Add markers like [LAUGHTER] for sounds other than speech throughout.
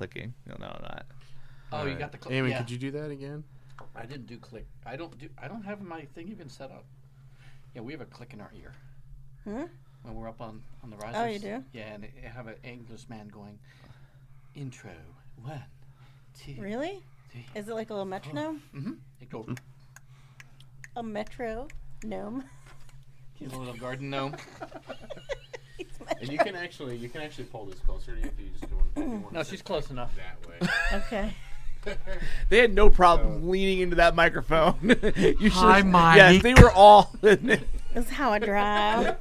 clicking. No, no, not. Oh, you got the click. Amy, yeah. could you do that again? I didn't do click. I don't do. I don't have my thing even set up. Yeah, we have a click in our ear. Hmm? When we're up on on the risers. Oh, you do? Yeah, and I have an English man going. Intro one, two. Really? three. Is it like a little metronome? Mm-hmm. It goes. A metro gnome? [LAUGHS] He's a little garden gnome. [LAUGHS] And you can actually you can actually pull this closer to you if you just don't if you want No, she's close enough. that way. Okay. [LAUGHS] They had no problem leaning into that microphone. [LAUGHS] you should. Hi, Yes, Mike. they were all. [LAUGHS] That's how I drive.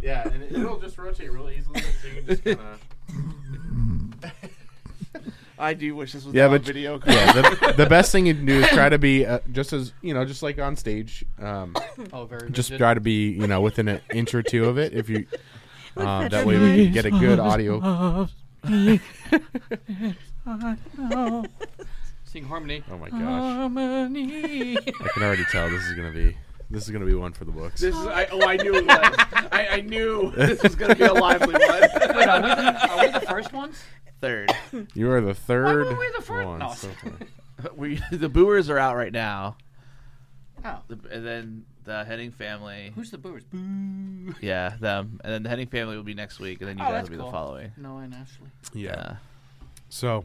yeah, and it, it'll just rotate real easily. So you can just kind of. I do wish this was Yeah, but- video. Yeah, the, the [LAUGHS] best thing you can do is try to be uh, just as you know, just like on stage. Um, Oh, very. just rigid. try to be you know within an inch or two of it. If you um, that way we can get a good audio. [LAUGHS] sing harmony. Oh my gosh, Harmony. I can already tell this is gonna be this is gonna be one for the books. This is. I, oh, I knew it was. I, I knew this was going to be a lively one. Wait, are we, the, are we the first ones? Third. [COUGHS] You are the third were we the first- one No. so far. [LAUGHS] We the Booers are out right now, Oh, the, and then the Heading family. who's the boers? Boo. Yeah, them, and then the Heading family will be next week, and then you Oh, guys that's will be cool. the following. Noah and Ashley. Yeah. So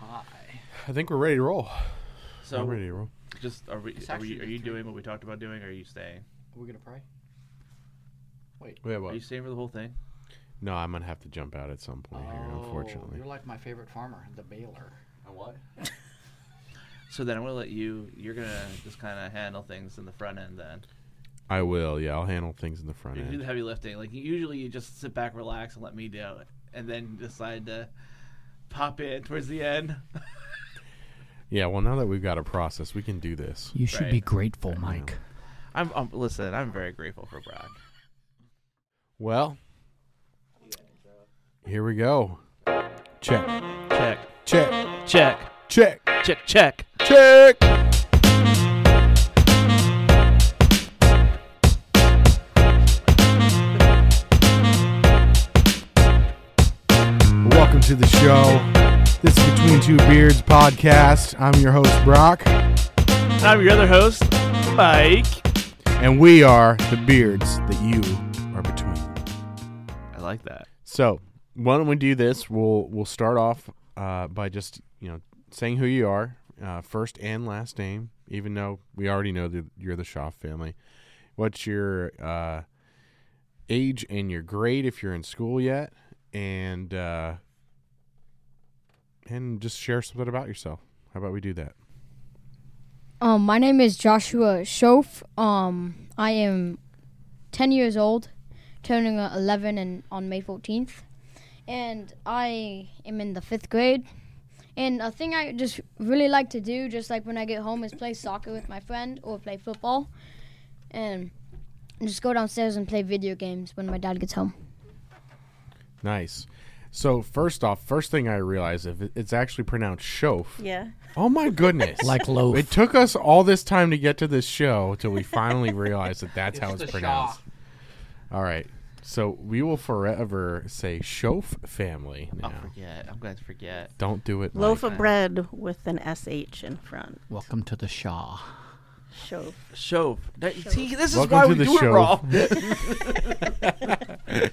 Hi. I think we're ready to roll. So I'm ready to roll. just are we? It's Are, we, actually are you three. doing what we talked about doing? Or are you staying? Are we gonna pray? Wait, Are what? Are you staying for the whole thing? No, I'm gonna have to jump out at some point here, Oh, unfortunately. You're like my favorite farmer, the baler. A what? [LAUGHS] so then I'm gonna let you. You're gonna just kind of handle things in the front end. Then I will. Yeah, I'll handle things in the front you do the end. heavy lifting. Like usually, you just sit back, relax, and let me do it, and then decide to pop in towards the end. [LAUGHS] Yeah. Well, now that we've got a process, we can do this. You should Right. be grateful, Mike. I'm, I'm listen. I'm very grateful for Brock. Well, here we go. Check. Check, Check. check, Check. check, check. Check. Welcome to the show. This is Between Two Beards podcast. I'm your host, Brock, And I'm your other host, Mike. and we are the beards that you are between. I like that. So, why don't we do this? We'll we'll start off uh, by just you know saying who you are, uh, first and last name. Even though we already know that you're the Schaff family, what's your uh, age and your grade if you're in school yet, and uh, and just share something about yourself. How about we do that? Um, my name is Joshua Shoff. Um, I am 10 years old, turning uh, 11 and on May 14th. And I am in the fifth grade. And a thing I just really like to do, just like when I get home, is play soccer with my friend or play football. And just go downstairs and play video games when my dad gets home. Nice. So first off, first thing I realized if it's actually pronounced Shof. Yeah. Oh my goodness! [LAUGHS] Like loaf. It took us all this time to get to this show till we finally realized that that's how It's it's the pronounced. All right. So we will forever say Shof family now. I'll forget. I'm going to forget. Don't do it. Loaf Mike. of bread with an SH in front. Welcome to the Shaw. Show. Shove. That- See, this is Welcome why to we the do it wrong. [LAUGHS]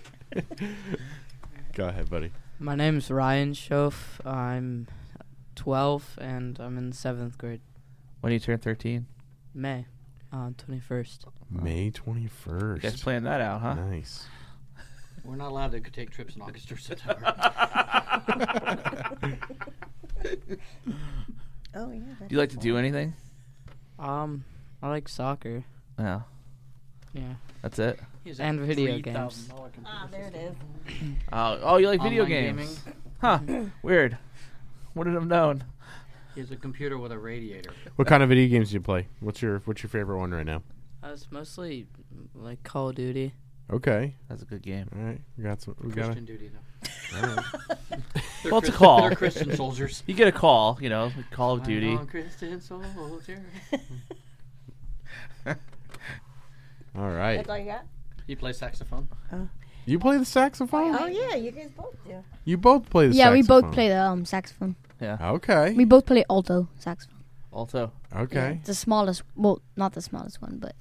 [LAUGHS] Go ahead, buddy. My name's Ryan Shoff. I'm 12 and I'm in seventh grade. when do you turn 13, May, uh, 21st. May 21st. you guys planned that out, huh? Nice. We're not allowed to take trips in August or September. [LAUGHS] Oh yeah. Do you like to do anything? Um, I like soccer. No, Yeah. that's it. And video games. Ah, there it system. is. Oh, oh, you like video Online games? gaming. Huh? Weird. Wouldn't have known. He has a computer with a radiator. What kind of video games do you play? What's your What's your favorite one right now? Uh, it's mostly mm, like Call of Duty. Okay. That's a good game. All right. We got some. We got. Christian duty, though. All right. They're Well, it's a Christian- call. They're Christian soldiers. You get a call, you know, Call of I'm Duty. a Christian soldier. [LAUGHS] All right. That's all you got? You play saxophone? You play the saxophone? Oh yeah, you guys both do. You both play the saxophone. yeah, saxophone. we both play the um saxophone. Yeah. Okay. We both play alto saxophone. Also, okay. The smallest, well, not the smallest one, but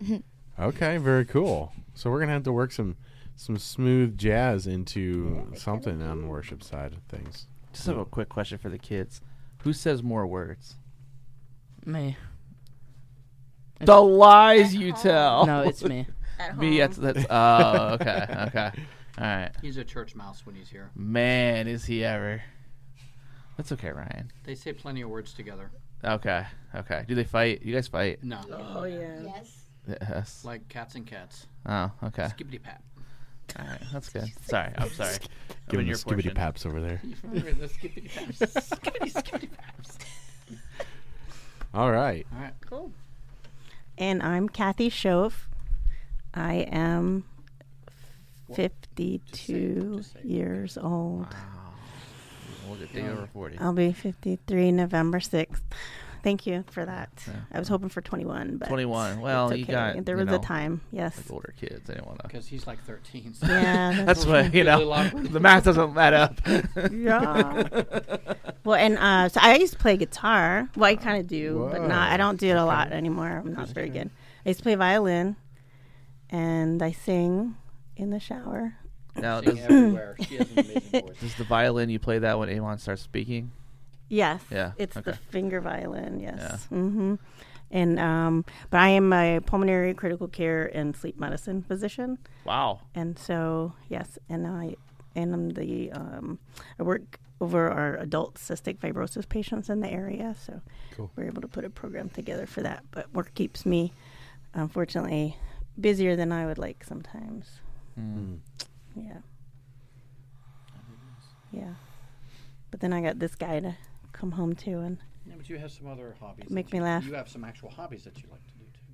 [LAUGHS] Okay, very cool. So we're gonna have to work some some smooth jazz into something on the worship side of things. just have a quick question for the kids. Who says more words? Me. The lies you tell. No, it's me. [LAUGHS] At me. That's that's. Oh, okay, [LAUGHS] okay. All right. He's a church mouse when he's here. Man, is he ever? That's okay, Ryan. They say plenty of words together. Okay, okay. Do they fight? You guys fight? No, Oh yeah. Yes. Like cats and cats. Oh, okay. Skippity pap. All right, that's good. [LAUGHS] Sorry, I'm sorry. I'm Give in him the your skibbity portion. paps over there. [LAUGHS] You remember the skippity paps? skippity skippity paps. [LAUGHS] All right. All right. Cool. And I'm Kathy Shoff. I am 52 Just say it. years old. We'll get day over forty. I'll be 53 November 6th. Thank you for that. Yeah. I was hoping for 21, but 21. Well, it's you okay. got, there you was know, a time. Yes. Like older kids, I didn't want to. Because he's like 13. So Yeah. [LAUGHS] That's what you know. awkward. The math doesn't add up. [LAUGHS] Yeah. [LAUGHS] well, and uh, so I used to play guitar. Well, I kind of do, but not. I don't do it a lot anymore. I'm not very good. I used to play violin, and I sing in the shower. Now, does, everywhere. She has an amazing voice. does the violin you play that when Eamon starts speaking? Yes. Yeah, It's the finger violin. Yes. Yeah. hmm And um, but I am a pulmonary critical care and sleep medicine physician, Wow. and so yes, and I and I'm the um, I work over our adult cystic fibrosis patients in the area. So Cool. we're able to put a program together for that. But work keeps me, unfortunately, busier than I would like sometimes. Mm. Yeah. Yeah. But then I got this guy to come home to, and Yeah, but you have some other hobbies. Make me you, laugh. You have some actual hobbies that you like to do too,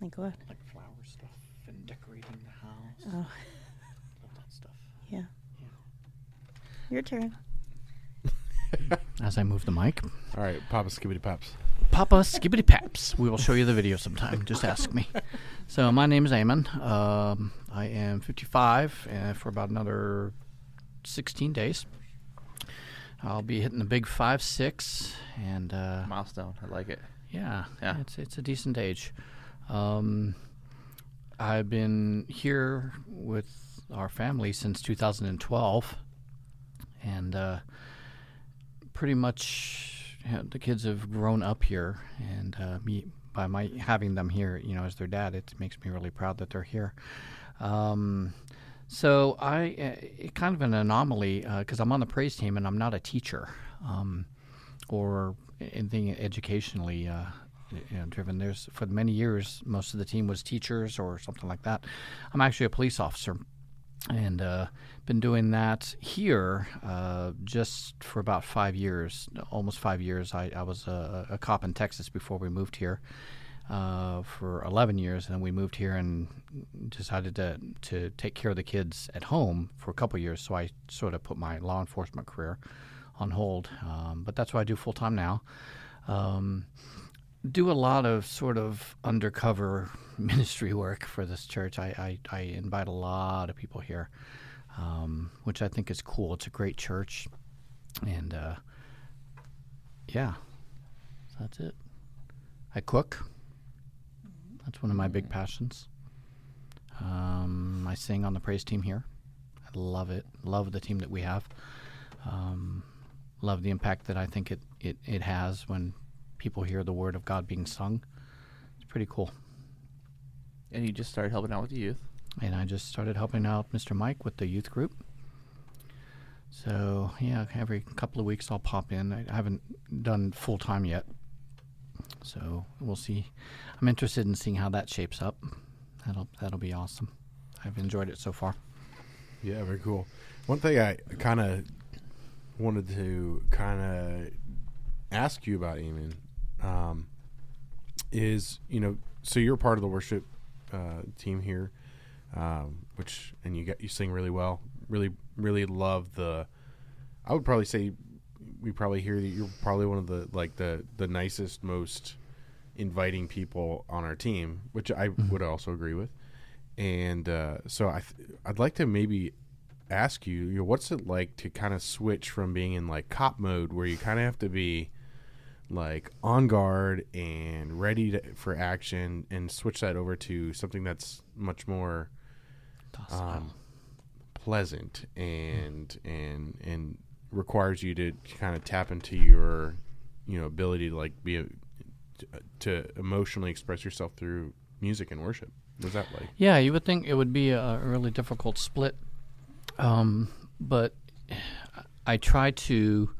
like what? like flower stuff and decorating the house. Oh, Love that stuff. yeah. Your turn. [LAUGHS] As I move the mic, All right, Papa Skibbity Paps. Papa Skibbity Paps. We will show you the video sometime. Just ask me. [LAUGHS] So my name is Eamon. Um, I am 55 uh, for about another 16 days. I'll be hitting the big five six, and uh, Milestone. I like it. yeah, Yeah. it's it's a decent age. Um, I've been here with our family since 2012, and uh, pretty much you know, the kids have grown up here, and uh, me by my having them here, you know, as their dad, it makes me really proud that they're here. Um, so I, uh, kind of an anomaly because I'm on the praise team and I'm not a teacher um, or anything educationally uh, you know, driven. There's for many years, most of the team was teachers or something like that. I'm actually a police officer, and uh, been doing that here uh, just for about five years, almost five years. I, I was a, a cop in Texas before we moved here uh, for 11 years, and then we moved here and decided to to take care of the kids at home for a couple years. So I sort of put my law enforcement career on hold, um, but that's what I do full time now. Um, do a lot of sort of undercover [LAUGHS] ministry work for this church. I, I, I invite a lot of people here, um, which I think is cool. It's a great church, and uh, yeah, that's it. I cook. That's one of my big passions. Um, I sing on the praise team here. I love it. Love the team that we have. Um, love the impact that I think it, it, it has when people hear the word of God being sung. It's pretty cool. And you just started helping out with the youth. And I just started helping out Mr. Mike with the youth group. So, yeah, every couple of weeks I'll pop in. I haven't done full time yet. So, we'll see. I'm interested in seeing how that shapes up. That'll that'll be awesome. I've enjoyed it so far. Yeah, very cool. One thing I kind of wanted to kind of ask you about, Eamon, um, is you know, so you're part of the worship uh, team here, um, which and you get you sing really well. Really, really love the. I would probably say we probably hear that you're probably one of the like the the nicest, most inviting people on our team, which I would also agree with. and uh, so I th- I'd like to maybe ask you, you know, what's it like to kind of switch from being in like cop mode where you kind of have to be like on guard and ready to, for action and switch that over to something that's much more um, pleasant and and and requires you to kind of tap into your you know ability to like be a, to emotionally express yourself through music and worship. was that like? Yeah, you would think it would be a, really difficult split, um, but I try to.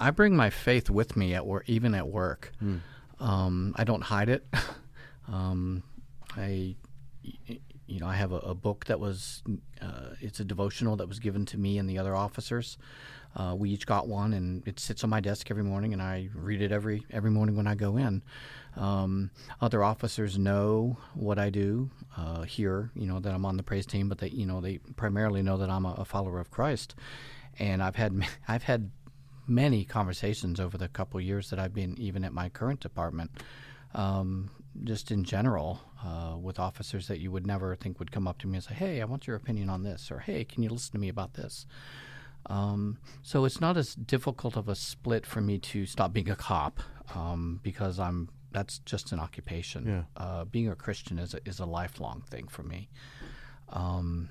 I bring my faith with me at work, even at work. Um, I don't hide it. [LAUGHS] um, I, you know, I have a, a book that was, uh, it's a devotional that was given to me and the other officers. Uh, we each got one, and it sits on my desk every morning, and I read it every every morning when I go in. Um, other officers know what I do uh, here, you know, that I'm on the praise team, but they, you know, they primarily know that I'm a, a follower of Christ. And I've had [LAUGHS] I've had many conversations over the couple years that I've been even at my current department, um, just in general, uh, with officers that you would never think would come up to me and say, "Hey, I want your opinion on this," or "Hey, can you listen to me about this?" Um, so it's not as difficult of a split for me to stop being a cop um, because I'm that's just an occupation. Yeah. Uh, being a Christian is a, is a lifelong thing for me. Um,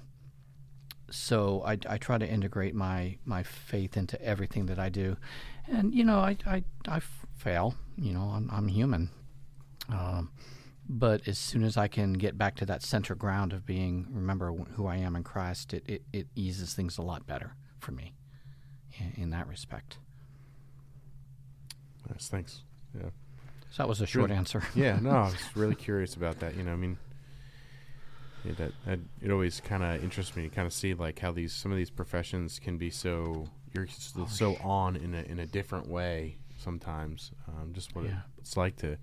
so I, I try to integrate my, my faith into everything that I do, and you know I I, I fail. You know I'm I'm human. Um, but as soon as I can get back to that center ground of being remember who I am in Christ, it, it, it eases things a lot better for me in, in that respect. Nice, thanks. Yeah. So that was a short Really? answer. [LAUGHS] yeah, no, I was really [LAUGHS] curious about that. You know, I mean, yeah, that, that it always kind of interests me to kind of see like how these some of these professions can be so you're still so on in a in a different way sometimes. Um, just what it- Yeah. it's like to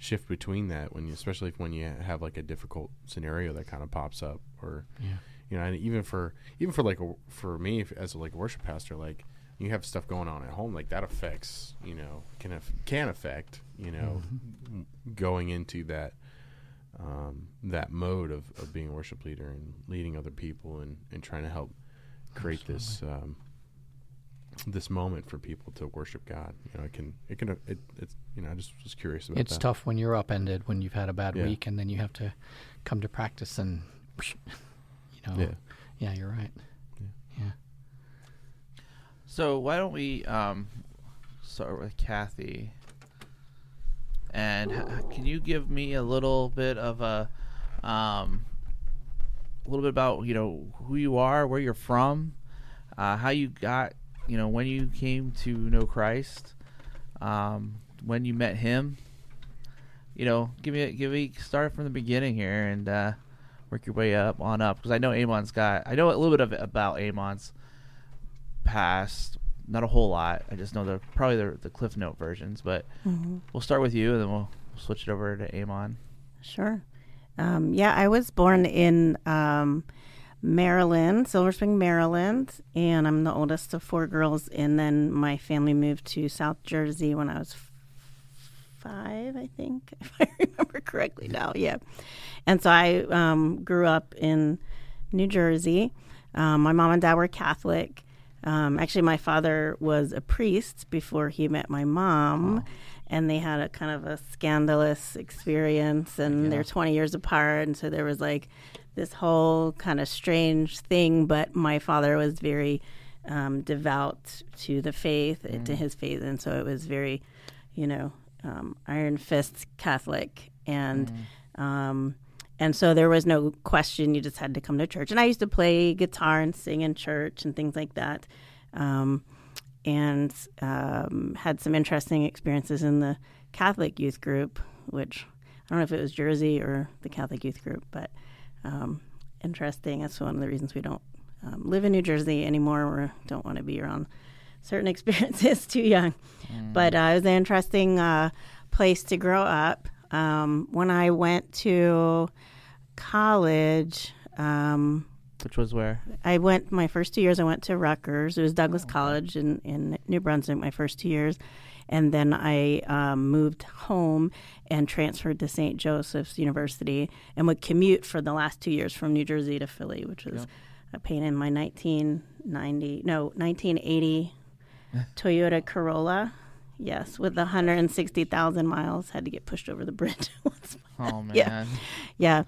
shift between that when you, especially if when you have like a difficult scenario that kind of pops up, or Yeah. you know, and even for even for like a, for me if, as a, like worship pastor, like you have stuff going on at home, like that affects you know can aff- can affect you know m- going into that um, that mode of, of being a worship leader and leading other people and, and trying to help create this um, this moment for people to worship God. You know, it can it can it, it's you know I just was curious about It's that. tough when you're upended when you've had a bad Yeah. week and then you have to come to practice and [LAUGHS] you know Yeah. yeah you're right yeah So why don't we um, start with Kathy? And h- can you give me a little bit of a, um, a little bit about you know who you are, where you're from, uh, how you got, you know, when you came to know Christ, um, when you met Him. You know, give me a, give me start from the beginning here and uh, work your way up on up because I know Eamon's got I know a little bit of about Eamon's past. Not a whole lot. I just know the probably the, the Cliff Note versions, but we'll start with you and then we'll switch it over to Eamon. Sure. Um, yeah, I was born in um, Maryland, Silver Spring, Maryland, and I'm the oldest of four girls. And then my family moved to South Jersey when I was five, I think, [LAUGHS] if I remember correctly now. Yeah. And so I um, grew up in New Jersey. Um, my mom and dad were Catholic. Um, actually, my father was a priest before he met my mom, and they had a kind of a scandalous experience, and they're 20 years apart, and so there was like this whole kind of strange thing. But my father was very um, devout to the faith, to his faith, and so it was very, you know, um, iron fist Catholic, and. Um, and so there was no question; you just had to come to church. And I used to play guitar and sing in church and things like that, um, and um, had some interesting experiences in the Catholic youth group, which I don't know if it was Jersey or the Catholic youth group, but um, interesting. That's one of the reasons we don't um, live in New Jersey anymore. or don't want to be around certain [LAUGHS] experiences too young. But uh, it was an interesting uh, place to grow up. Um, when I went to college, um, Which was where? I went my first two years. I went to Rutgers. It was Douglass College in in New Brunswick. My first two years, and then I um, moved home and transferred to St. Joseph's University and would commute for the last two years from New Jersey to Philly, which was a pain in my 1990 no 1980 [LAUGHS] Toyota Corolla. Yes, with 160,000 miles, had to get pushed over the bridge. [LAUGHS] once. Oh man. Yeah. yeah,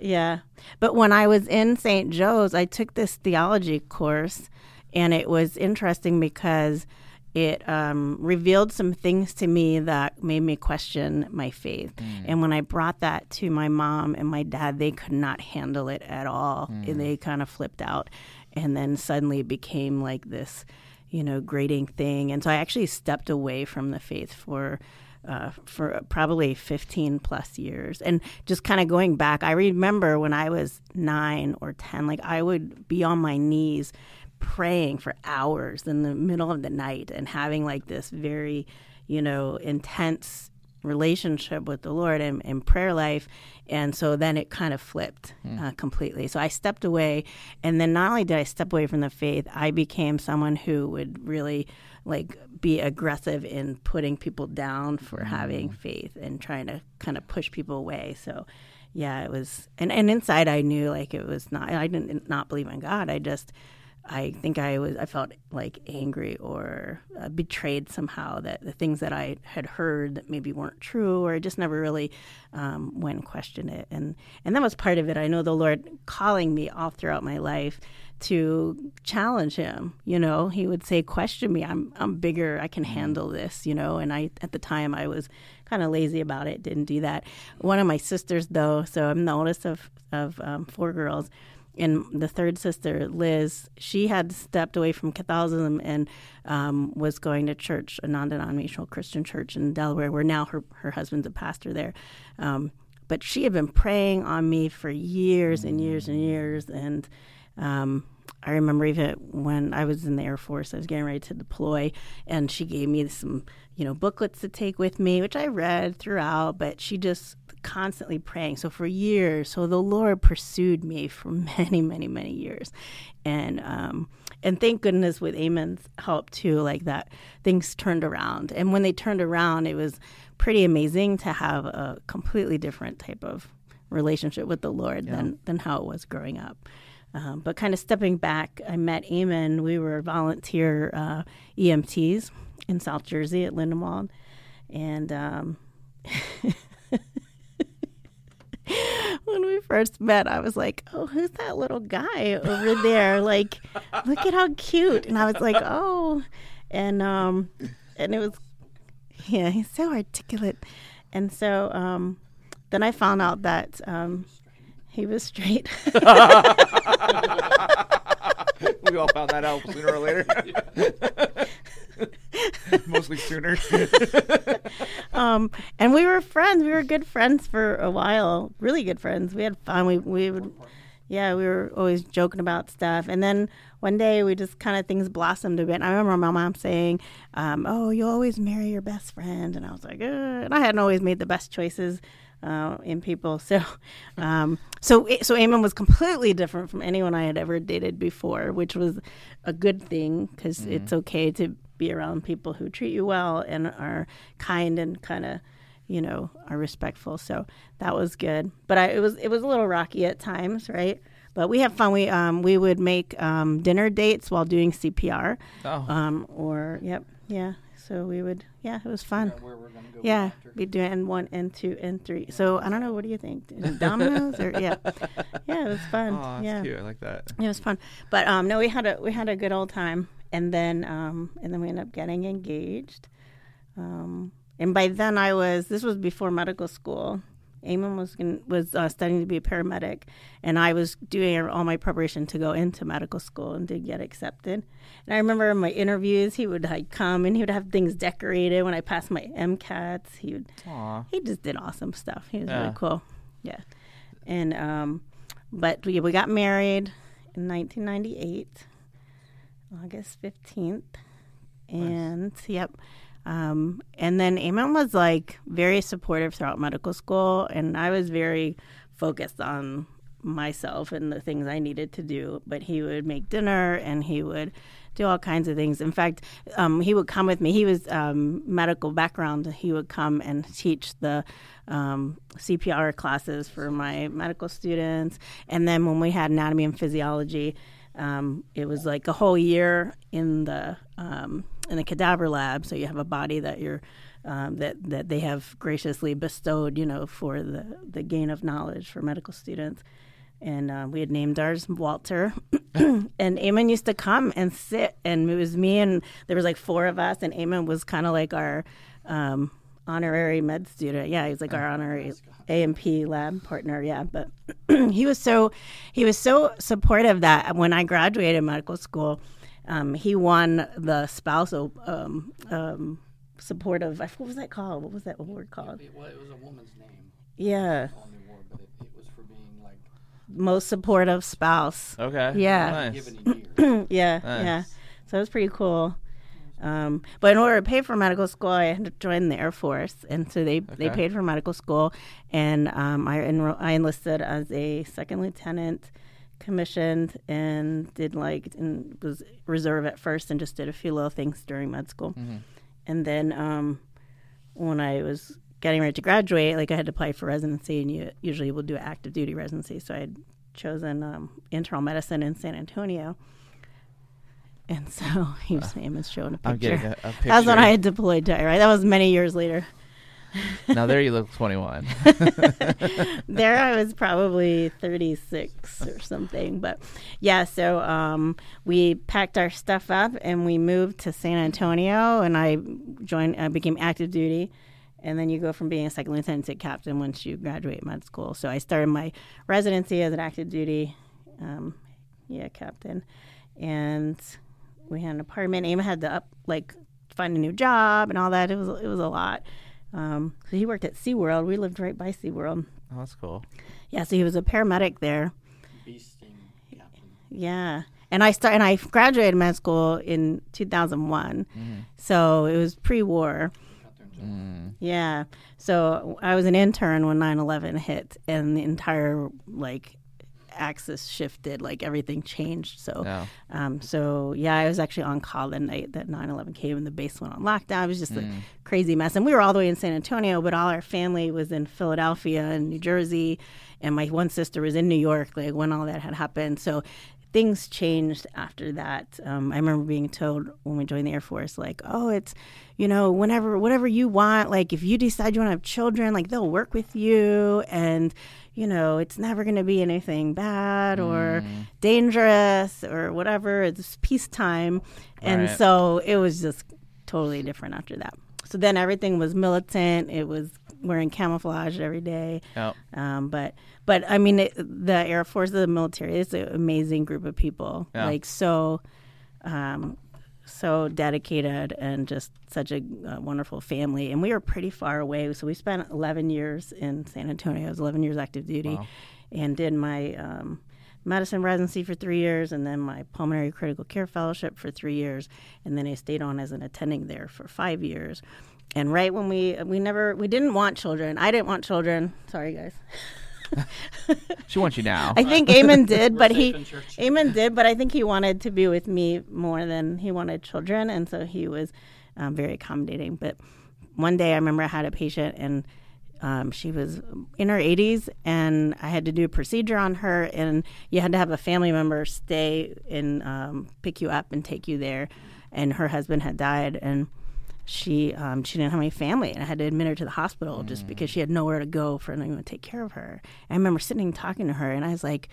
yeah. But when I was in St. Joe's, I took this theology course, and it was interesting because it um, revealed some things to me that made me question my faith. And when I brought that to my mom and my dad, they could not handle it at all. And they kind of flipped out. And then suddenly it became like this, you know, grating thing. And so I actually stepped away from the faith for. Uh, for probably 15 plus years. And just kind of going back, I remember when I was nine or 10, like I would be on my knees praying for hours in the middle of the night and having like this very, you know, intense relationship with the Lord and, and prayer life. And so then it kind of flipped uh, completely. So I stepped away. And then not only did I step away from the faith, I became someone who would really like be aggressive in putting people down for having mm. faith and trying to kind of push people away. So yeah, it was, and, and inside I knew like it was not, I didn't not believe in God. I just, I think I was I felt like angry or uh, betrayed somehow that the things that I had heard that maybe weren't true or I just never really um, went and questioned it and and that was part of it. I know the Lord calling me all throughout my life to challenge him. You know, he would say, "Question me. I'm I'm bigger. I can handle this." You know, and I at the time I was kind of lazy about it. Didn't do that. One of my sisters, though, so I'm the oldest of of um, four girls and the third sister, Liz, she had stepped away from Catholicism and um, was going to church, a non-denominational Christian church in Delaware, where now her her husband's a pastor there. Um, but she had been praying on me for years and years and years, and um, I remember even when I was in the Air Force, I was getting ready to deploy, and she gave me some, you know, booklets to take with me, which I read throughout. But she just constantly praying. So for years, so the Lord pursued me for [LAUGHS] many, many, many years, and um, and thank goodness with Eamon's help too, like that things turned around. And when they turned around, it was pretty amazing to have a completely different type of relationship with the Lord than than how it was growing up. Um, but kind of stepping back, I met Eamon. We were volunteer uh, EMTs in South Jersey at Lindenwold, and um, [LAUGHS] [LAUGHS] when we first met, I was like, "Oh, who's that little guy over there? Like, look at how cute!" And I was like, [LAUGHS] "Oh," and um, and it was, yeah, he's so articulate, and so um, then I found out that um, he was straight. [LAUGHS] we all found that out sooner or later. Mostly sooner. [LAUGHS] um, and we were friends. We were good friends for a while. Really good friends. We had fun. We we would, yeah, we were always joking about stuff. And then one day we just kind of things blossomed a bit. And I remember my mom saying, um, "Oh, you always marry your best friend," and I was like, uh, and I hadn't always made the best choices. Uh, in people, so um, so so Eamon was completely different from anyone I had ever dated before, which was a good thing because it's okay to be around people who treat you well and are kind and kind of you know are respectful. So that was good. But I, it was it was a little rocky at times right? But we have fun. We um we would make um dinner dates while doing cpr Oh. um or yep yeah. So we would yeah it was fun. Yeah be doing one and two and three. So i don't know what do you think? [LAUGHS] Dominoes or yeah. Yeah it was fun. Oh, that's yeah. cute. I like that. it was fun, but um, no, we had a we had a good old time, and then um, and then we ended up getting engaged. Um, and by then I was this was before medical school. Eamon was was uh, studying to be a paramedic, and I was doing all my preparation to go into medical school and did get accepted. And I remember in my interviews, he would like come and he would have things decorated. When I passed my MCATs, he would Aw. he just did awesome stuff. He was Yeah. really cool. Yeah. And um but we, we got married in 1998 August 15th. And yep. Um and then Eamon was like very supportive throughout medical school and I was very focused on myself and the things I needed to do. But he would make dinner and he would do all kinds of things. In fact, um, he would come with me. He was um, medical background. He would come and teach the um, CPR classes for my medical students. And then when we had anatomy and physiology, um, it was like a whole year in the um, in the cadaver lab. So you have a body that you're um, that that they have graciously bestowed, you know, for the the gain of knowledge for medical students. And uh, we had named ours Walter, [CLEARS THROAT] and Eamon used to come and sit, and it was me and there was like four of us, and Eamon was kind of like our um, honorary med student. Yeah, he's was like our honorary A&P lab partner. Yeah, but [CLEARS THROAT] he was so he was so supportive that when I graduated medical school, um, he won the spousal um, um, supportive. What was that called? What was that award called? It, was a woman's name Yeah, award, it, it was for being like most supportive spouse. Okay. Yeah. Nice. [CLEARS THROAT] yeah, Nice. yeah. So it was pretty cool. Um, but in order to pay for medical school, I had to join the Air Force, and so they they paid for medical school, and um, I enro- I enlisted as a second lieutenant, commissioned, and did like and was reserve at first, and just did a few little things during med school, and then um, when I was getting ready to graduate, like I had to apply for residency, and you usually will do active duty residency. So I had chosen um, internal medicine in San Antonio, and so he was famous showing a picture. I'm getting a, a picture. [LAUGHS] That's when I had deployed to Iraq. That was many years later. [LAUGHS] now there you look 21. [LAUGHS] there I was probably 36 or something. But yeah, so um, we packed our stuff up and we moved to San Antonio and I joined, I became active duty. And then you go from being a second lieutenant to captain once you graduate med school. So I started my residency as an active duty, um, yeah, captain. And we had an apartment. Eamon had to up, like, find a new job and all that. It was, it was a lot. Um, so he worked at SeaWorld. We lived right by SeaWorld. Oh, that's cool. Yeah, so he was a paramedic there. Bee sting captain. Yeah. And I start and I graduated med school in 2001. So it was pre-war. Mm. Yeah. So I was an intern when 9/11 hit and the entire like axis shifted, like everything changed. So Yeah. um, so yeah, I was actually on call the night that 9/11 came and the base went on lockdown. It was just a crazy mess, and we were all the way in San Antonio, but all our family was in Philadelphia and New Jersey, and my one sister was in New York. Like when all that had happened, so things changed after that. Um, I remember being told when we joined the Air Force, like, oh, it's you know whenever whatever you want. Like if you decide you want to have children, like they'll work with you and. You know, it's never going to be anything bad or dangerous or whatever. It's peacetime. And Right. so it was just totally different after that. So then everything was militant. It was wearing camouflage every day. Yep. Um, but but I mean, it, the Air Force, the military, is an amazing group of people. Yeah. Like so, um, so dedicated and just such a, uh wonderful family. And we were pretty far away, so we spent 11 years in San Antonio. I was 11 years active duty, Wow. and did my um, medicine residency for three years, and then my pulmonary critical care fellowship for three years, and then I stayed on as an attending there for five years. And right when we we never we didn't want children. I didn't want children. Sorry, guys. [LAUGHS] She wants you now. I think Eamon did, but he in church. Eamon did, but I think he wanted to be with me more than he wanted children, and so he was um, very accommodating. But one day, I remember I had a patient, and um, she was in her 80s, and I had to do a procedure on her, and you had to have a family member stay and um, pick you up and take you there, and her husband had died, and she um, she didn't have any family, and I had to admit her to the hospital just because she had nowhere to go for anyone to take care of her. And I remember sitting talking to her, and I was like,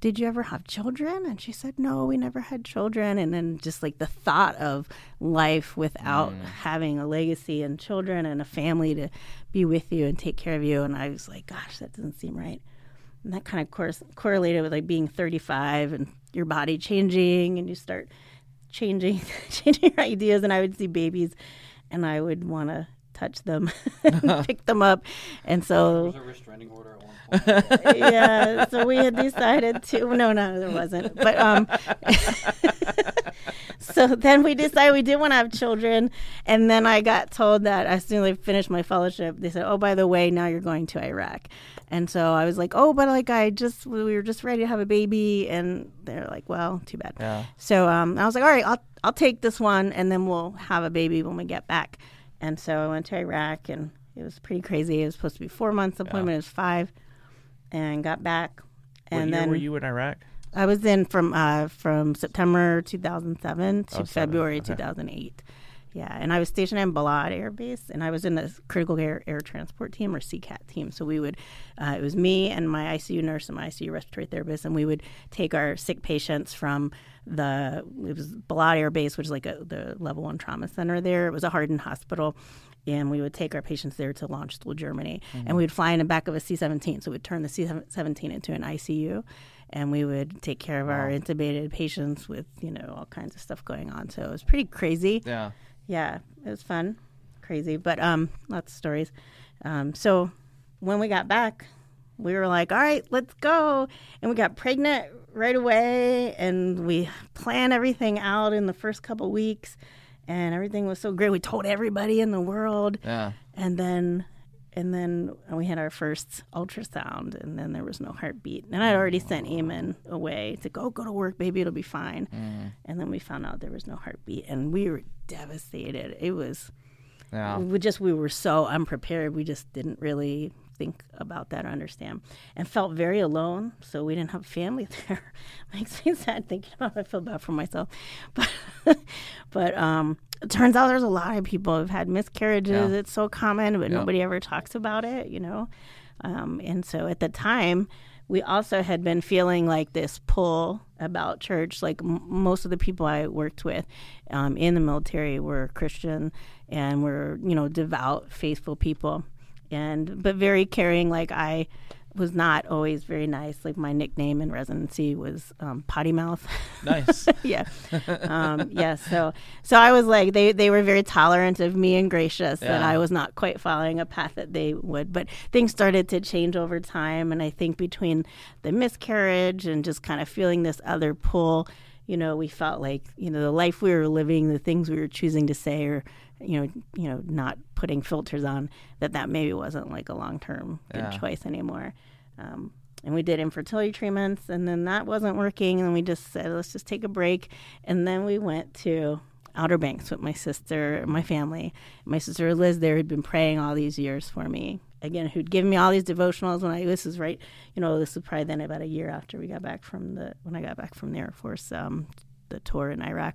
"Did you ever have children?" And she said, "No, we never had children." And then just like the thought of life without having a legacy and children and a family to be with you and take care of you, and I was like, "Gosh, that doesn't seem right." And that kind of correlated with like being 35 and your body changing, and you start changing [LAUGHS] changing your ideas and I would see babies and I would want to touch them [LAUGHS] [LAUGHS] pick them up. And so there was a restraining order at one point. yeah so we had decided to no no there wasn't. But um [LAUGHS] so then we decided we did want to have children. And then I got told that as soon as I finished my fellowship they said oh by the way now you're going to Iraq And so I was like, oh, but like I just we were just ready to have a baby, and they're like, well, too bad. Yeah. So um, I was like, all right, I'll I'll take this one, and then we'll have a baby when we get back. And so I went to Iraq, and it was pretty crazy. It was supposed to be four months appointment. It was five, and got back. And then were you in Iraq? I was in from uh, from September 2007 to Oh, February okay. 2008. Yeah, and I was stationed in Balad Air Base, and I was in the Critical Care Air Transport Team or CCAT team. So we would, uh, it was me and my ICU nurse and my ICU respiratory therapist, and we would take our sick patients from the it was Balad Air Base, which is like a, the level one trauma center there. It was a hardened hospital. And we would take our patients there to Landstuhl Germany, and we would fly in the back of a C-17. So we'd turn the C-17 into an ICU, and we would take care of our intubated patients with you know all kinds of stuff going on. So it was pretty crazy. Yeah. Yeah, it was fun, crazy, but um, lots of stories. Um, so when we got back, we were like, "All right, let's go," and we got pregnant right away, and we planned everything out in the first couple weeks, and everything was so great. We told everybody in the world, Yeah. and then and then we had our first ultrasound and then there was no heartbeat. And i'd already sent eamon away to go go to work baby it'll be fine. And then we found out there was no heartbeat and we were devastated. It was Yeah. we just we were so unprepared. We just didn't really think about that or understand and felt very alone so we didn't have family [LAUGHS] there. Makes me sad thinking about it i feel bad for myself. [LAUGHS] But but um it turns out there's a lot of people who've had miscarriages. Yeah. it's so common but Yeah. nobody ever talks about it you know? Um, and so at the time we also had been feeling like this pull about church. Like m- most of the people i worked with um, in the military were christian and were you know devout faithful people. And but very caring. Like i was not always very nice. Like my nickname in residency was um, potty mouth. Nice. [LAUGHS] yeah. Um, yeah so so i was like they they were very tolerant of me and gracious that i was not quite following a path that they would. But things started to change over time and i think between the miscarriage and just kind of feeling this other pull you know we felt like you know the life we were living the things we were choosing to say or you know you know not putting filters on that that maybe wasn't like a long-term good Yeah. choice anymore. Um, and we did infertility treatments and then that wasn't working and we just said let's just take a break. And then we went to outer banks with my sister and my family. My sister liz there had been praying all these years for me. Again who'd given me all these devotionals when i this is right you know this was probably then about a year after we got back from the when i got back from the air force um, the tour in iraq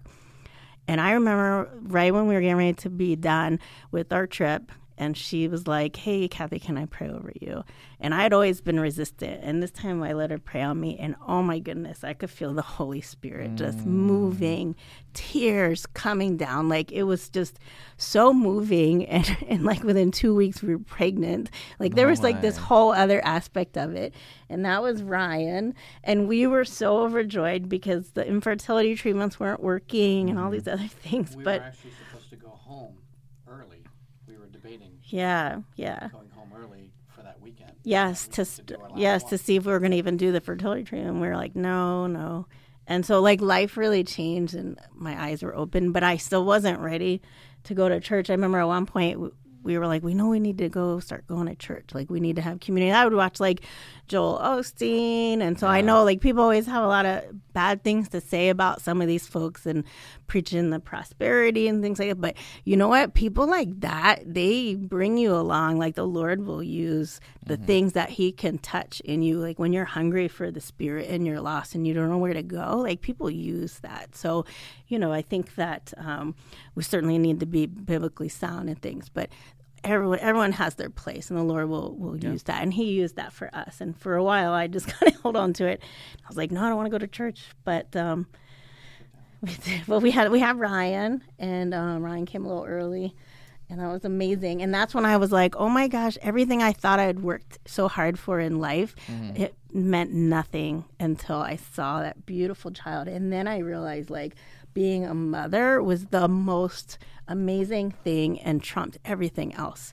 and I remember right when we were getting ready to be done with our trip, and she was like, Hey, Kathy, can I pray over you? And I had always been resistant. And this time I let her pray on me, and oh my goodness, I could feel the Holy Spirit just mm. moving, tears coming down. Like it was just so moving. [LAUGHS] And, and like within two weeks, we were pregnant. Like there No was like this whole other aspect of it. And that was Ryan. And we were so overjoyed because the infertility treatments weren't working and all mm-hmm. these other [LAUGHS] things. We but were actually supposed to go home early. We were debating yeah, yeah. going home early for that weekend. Yes, to wanted st- do yes to see if we were going to even do the fertility treatment. We were like, no, no. And so like life really changed, and my eyes were open, but I still wasn't ready to go to church. I remember at one point we were like, we know we need to go start going to church. Like we need to have community. I would watch like Joel Osteen, and so I know like people always have a lot of bad things to say about some of these folks and preaching the prosperity and things like that. But you know what? People like that they bring you along. Like the Lord will use the things that He can touch in you. Like when you're hungry for the Spirit and you're lost and you don't know where to go. Like people use that. So, you know, I think that um, we certainly need to be biblically sound in things, but everyone everyone has their place and the lord will will use that. And he used that for us. And for a while i just [LAUGHS] kind of hold on to it. I was like no i don't want to go to church. But um [LAUGHS] we did, but we had we had ryan and um, ryan came a little early and that was amazing. And that's when i was like oh my gosh everything i thought i had worked so hard for in life it meant nothing until i saw that beautiful child. And then i realized like being a mother was the most amazing thing and trumped everything else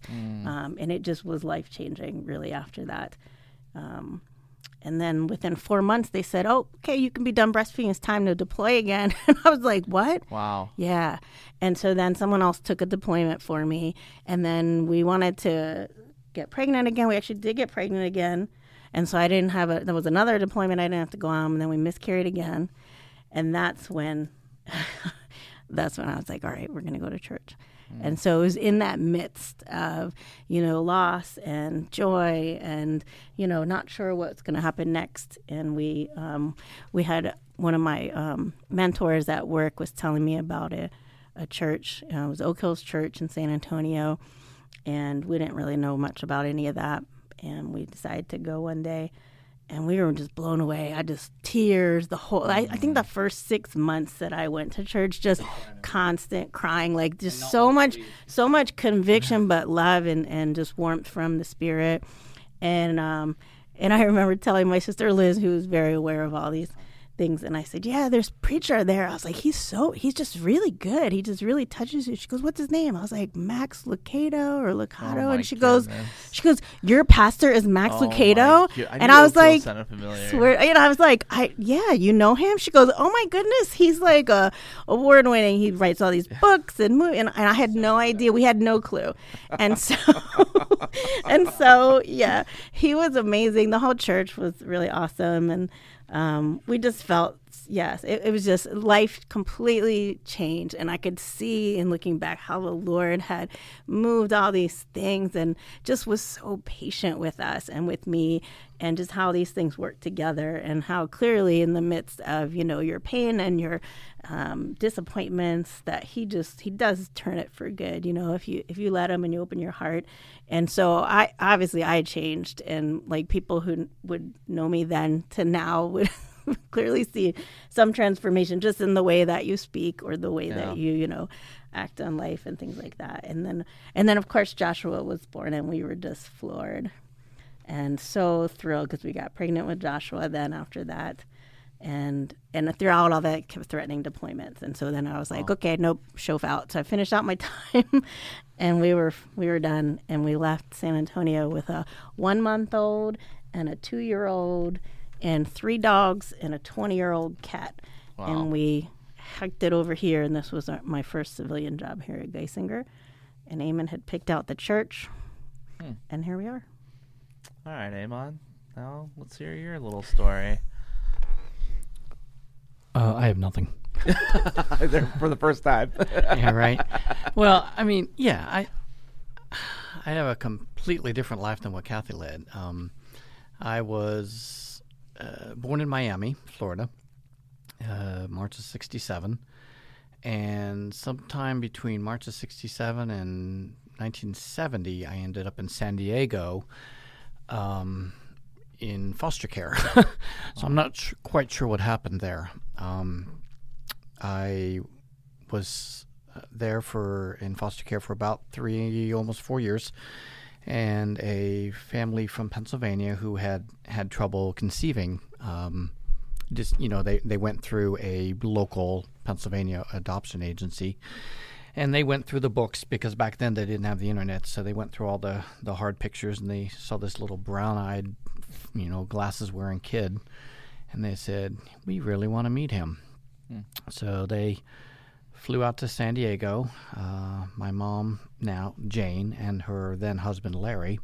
um, and it just was life changing really after that um, and then within four months they said oh okay you can be done breastfeeding it's time to deploy again [LAUGHS] and i was like what Wow. yeah. And so then someone else took a deployment for me. And then we wanted to get pregnant again. We actually did get pregnant again, and so I didn't have a. There was another deployment I didn't have to go on, and then we miscarried again, and that's when, [LAUGHS] that's when I was like, all right, we're gonna go to church. And so it was in that midst of, you know, loss and joy and, you know, not sure what's going to happen next. And we, um, we had one of my um, mentors at work was telling me about a, a church. Uh, it was Oak Hills Church in San Antonio. And we didn't really know much about any of that. And we decided to go one day and we were just blown away. I just tears the whole. I, I think the first six months that I went to church, just constant crying, like just so much, so much conviction, but love and and just warmth from the spirit. And um, and I remember telling my sister Liz, who was very aware of all these things, and I said, "Yeah, there's preacher there." I was like, "He's so he's just really good. He just really touches you." She goes, "What's his name?" I was like, "Max Lucado or Lucado," Oh and she goes, "She goes, your pastor is Max Oh my Lucado," and I was like, swear, you know, I was like, I yeah, you know him. She goes, oh my goodness, he's like a award winning. He writes all these books and movie, and, and I had no idea. We had no clue, and so [LAUGHS] [LAUGHS] and so yeah, he was amazing. The whole church was really awesome, and um, we just felt yes, it, it was just life completely changed, and I could see in looking back how the Lord had moved all these things and just was so patient with us and with me, and just how these things work together, and how clearly in the midst of you know your pain and your um, disappointments that he just he does turn it for good. You know if you if you let him and you open your heart, and so I obviously I changed, and like people who would know me then to now [LAUGHS] would. clearly see some transformation just in the way that you speak or the way Yeah. that you you know act on life and things like that and then and then of course joshua was born and we were just floored and so thrilled because we got pregnant with joshua then after that and and throughout all that kept threatening deployments and so then i was like okay nope chauff out so i finished out my [LAUGHS] time and we were we were done and we left san antonio with a one month old and a two year old and three dogs and a 20 year old cat Wow. and we hiked it over here and this was our, my first civilian job here at geisinger and Eamon had picked out the church Hmm. and here we are All right, Eamon. Now let's hear your little story. Uh, I have nothing. [LAUGHS] For the first time. [LAUGHS] yeah, right. Well, I mean, yeah, I I have a completely different life than what Kathy led. Um, I was uh, born in Miami, Florida, uh, March of '67, and sometime between March of '67 and 1970, I ended up in San Diego. Um, in foster care, [LAUGHS] so I'm not sh- quite sure what happened there. Um, I was uh, there for in foster care for about three, almost four years, and a family from Pennsylvania who had had trouble conceiving. Um, just you know, they they went through a local Pennsylvania adoption agency, and they went through the books because back then they didn't have the internet, so they went through all the the hard pictures and they saw this little brown-eyed, you know, glasses-wearing kid, and they said, "We really want to meet him." So they flew out to San Diego. Uh, my mom, now Jane, and her then husband Larry,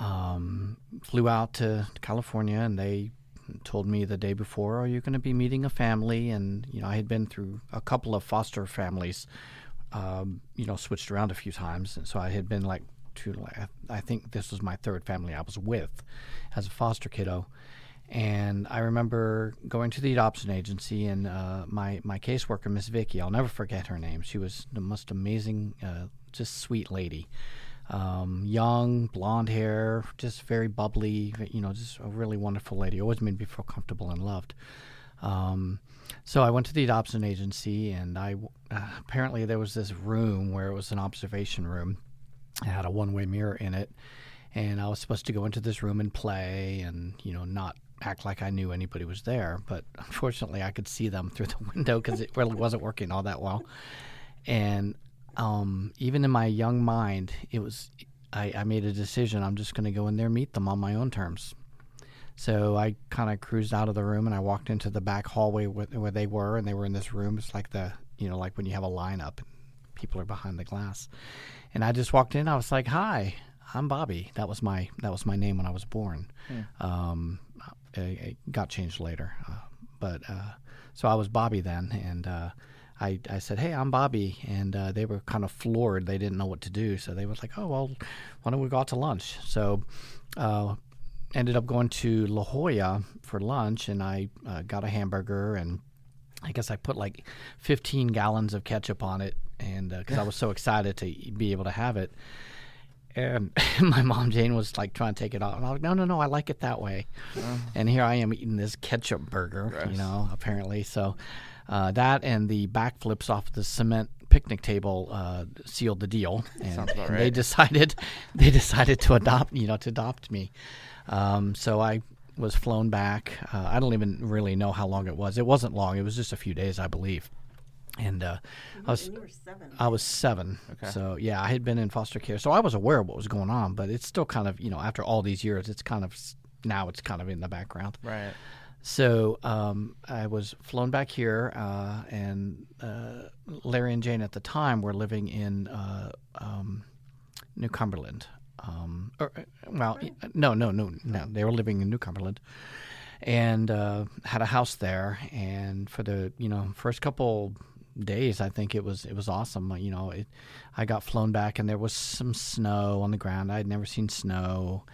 um, flew out to California, and they told me the day before, "Are you going to be meeting a family?" And you know, I had been through a couple of foster families, um, you know, switched around a few times, and so I had been like to, I think this was my third family I was with as a foster kiddo. And I remember going to the adoption agency, and uh, my my caseworker, Miss Vicky, I'll never forget her name. She was the most amazing, uh, just sweet lady, um, young, blonde hair, just very bubbly. You know, just a really wonderful lady. Always made me feel comfortable and loved. Um, so I went to the adoption agency, and I uh, apparently there was this room where it was an observation room. It had a one-way mirror in it, and I was supposed to go into this room and play, and you know, not act like I knew anybody was there. But unfortunately, I could see them through the [LAUGHS] window because it really wasn't working all that well. And um, even in my young mind, it was I, I made a decision. I'm just going to go in there and meet them on my own terms. So I kind of cruised out of the room and I walked into the back hallway where, where they were, and they were in this room. It's like the you know like when you have a lineup, people are behind the glass. And I just walked in. I was like, "Hi, I'm Bobby. That was my that was my name when I was born. Hmm. Um, it, it got changed later, uh, but uh, so I was Bobby then, and uh, I I said, "Hey, I'm Bobby," and uh, they were kind of floored. They didn't know what to do, so they was like, "Oh well, why don't we go out to lunch?" So. Uh, ended up going to La Jolla for lunch, and I uh, got a hamburger, and I guess I put like 15 gallons of ketchup on it, and because I was so excited to be able to have it. And [LAUGHS] my mom Jane was like trying to take it off, and I was like, "No, no, no, I like it that way." And here I am eating this ketchup burger, Gross. you know, apparently. So uh, that and the backflips off the cement picnic table uh, sealed the deal, and, and they decided [LAUGHS] they decided to adopt, you know, to adopt me. Um, so I was flown back. Uh, I don't even really know how long it was. It wasn't long. It was just a few days, I believe. And uh, I was seven. I was seven. Okay. So yeah, I had been in foster care, so I was aware of what was going on. But it's still kind of you know after all these years, it's kind of now it's kind of in the background. Right. So um, I was flown back here, uh, and uh, Larry and Jane at the time were living in uh, um, New Cumberland. Um, or, uh, well, no, no, no, no. They were living in New Cumberland, and uh, had a house there. And for the you know first couple days, I think it was it was awesome. You know, it, I got flown back, and there was some snow on the ground. I had never seen snow.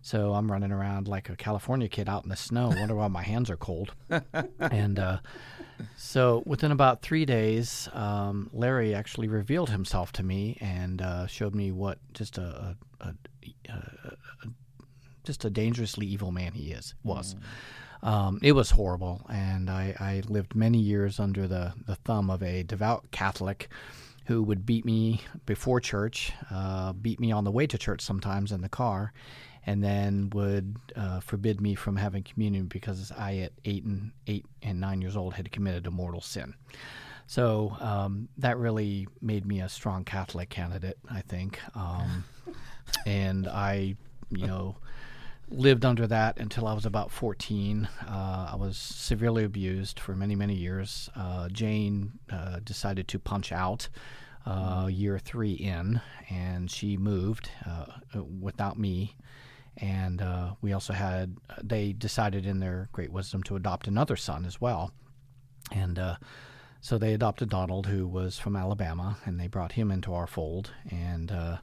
So I'm running around like a California kid out in the snow. Wonder why my hands are cold. [LAUGHS] and uh, so within about three days, um, Larry actually revealed himself to me and uh, showed me what just a, a, a, a, a just a dangerously evil man he is was. Um, it was horrible, and I, I lived many years under the, the thumb of a devout Catholic who would beat me before church, uh, beat me on the way to church sometimes in the car, and then would uh, forbid me from having communion because I, at eight and eight and nine years old, had committed a mortal sin. So um, that really made me a strong Catholic candidate, I think. Um, [LAUGHS] and I, you know, lived under that until I was about 14. Uh, I was severely abused for many, many years. Uh, Jane uh, decided to punch out uh, year three in, and she moved uh, without me. And uh, we also had, they decided in their great wisdom to adopt another son as well. And so they adopted Donald, who was from Alabama, and they brought him into our fold. And uh,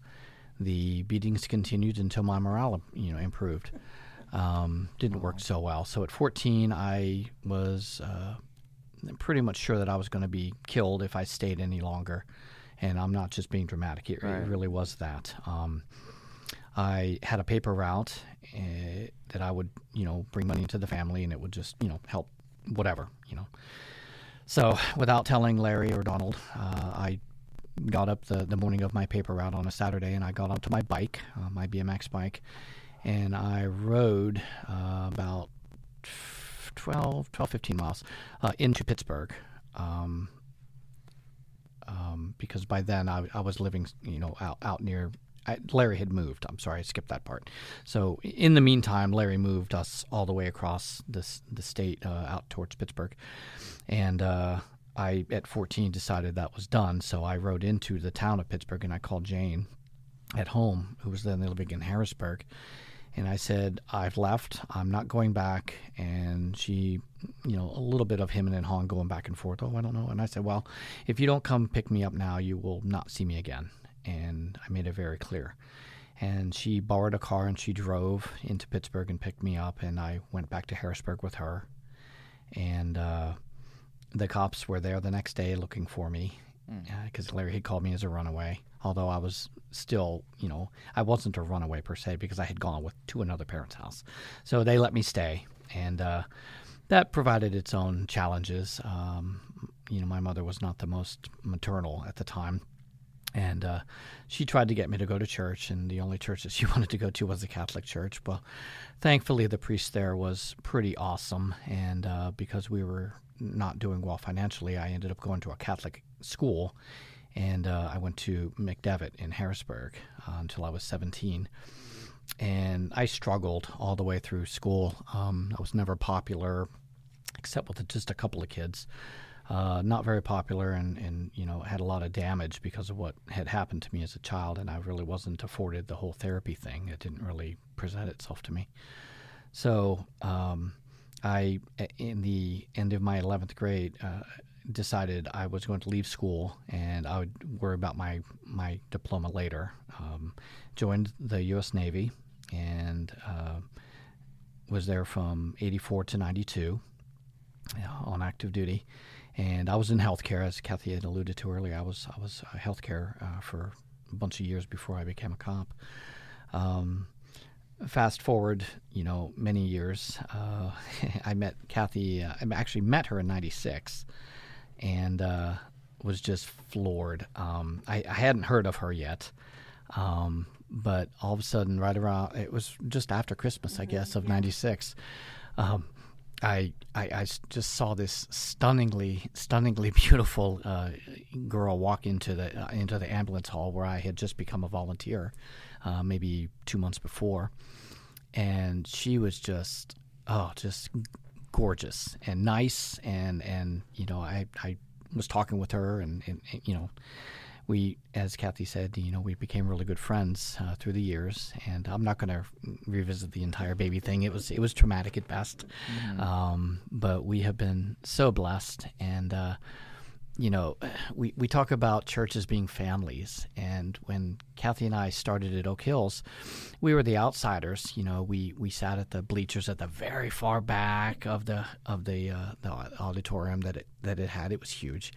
the beatings continued until my morale, you know, improved. Um, didn't work so well. So at 14, I was uh, pretty much sure that I was going to be killed if I stayed any longer. And I'm not just being dramatic; it, Right. it really was that. Um, I had a paper route uh, that I would, you know, bring money into the family, and it would just, you know, help whatever, you know. So, without telling Larry or Donald, uh, I got up the, the morning of my paper route on a Saturday and I got onto my bike, uh, my BMX bike, and I rode uh, about 12, 12, 15 miles uh, into Pittsburgh. Um, um, because by then I, I was living, you know, out, out near. I, Larry had moved. I'm sorry, I skipped that part. So in the meantime, Larry moved us all the way across this the state uh, out towards Pittsburgh, and uh, I at 14 decided that was done. So I rode into the town of Pittsburgh and I called Jane at home, who was then living in Harrisburg, and I said, I've left. I'm not going back. And she, you know, a little bit of him and Han going back and forth. Oh, I don't know. And I said, Well, if you don't come pick me up now, you will not see me again. And I made it very clear. And she borrowed a car and she drove into Pittsburgh and picked me up. And I went back to Harrisburg with her. And uh, the cops were there the next day looking for me because Larry had called me as a runaway. Although I was still, you know, I wasn't a runaway per se because I had gone with to another parent's house, so they let me stay, and uh, that provided its own challenges. Um, you know, my mother was not the most maternal at the time, and uh, she tried to get me to go to church, and the only church that she [LAUGHS] wanted to go to was the Catholic church. Well, thankfully, the priest there was pretty awesome, and uh, because we were not doing well financially, I ended up going to a Catholic school, and uh, I went to McDevitt in Harrisburg uh, until I was 17. And I struggled all the way through school. Um, I was never popular, except with just a couple of kids. Uh, not very popular, and, and you know had a lot of damage because of what had happened to me as a child, and I really wasn't afforded the whole therapy thing. It didn't really present itself to me. So um, I, in the end of my 11th grade, uh, decided I was going to leave school and I would worry about my my diploma later. Um, joined the U.S. Navy and uh, was there from 84 to 92 on active duty. And I was in healthcare, as Kathy had alluded to earlier. I was I was uh, healthcare uh, for a bunch of years before I became a cop. Um, fast forward, you know, many years, uh, [LAUGHS] I met Kathy. Uh, I actually met her in '96, and uh, was just floored. Um, I, I, hadn't heard of her yet, um, but all of a sudden, right around it was just after Christmas, I guess, of '96. Um, I, I, I just saw this stunningly stunningly [LAUGHS] beautiful uh, girl walk into the uh, into the ambulance hall where I had just become a volunteer, uh, maybe two months before, and she was just oh just gorgeous and nice and and you know I I was talking with her and, and, and you know we, as Kathy said, you know, we became really good friends uh, through the years. And I'm not going to revisit the entire baby thing. It was it was traumatic at best, mm-hmm. um, but we have been so blessed. And uh, you know, we we talk about churches being families. And when Kathy and I started at Oak Hills, we were the outsiders. You know, we we sat at the bleachers at the very far back of the of the uh, the auditorium that it that it had. It was huge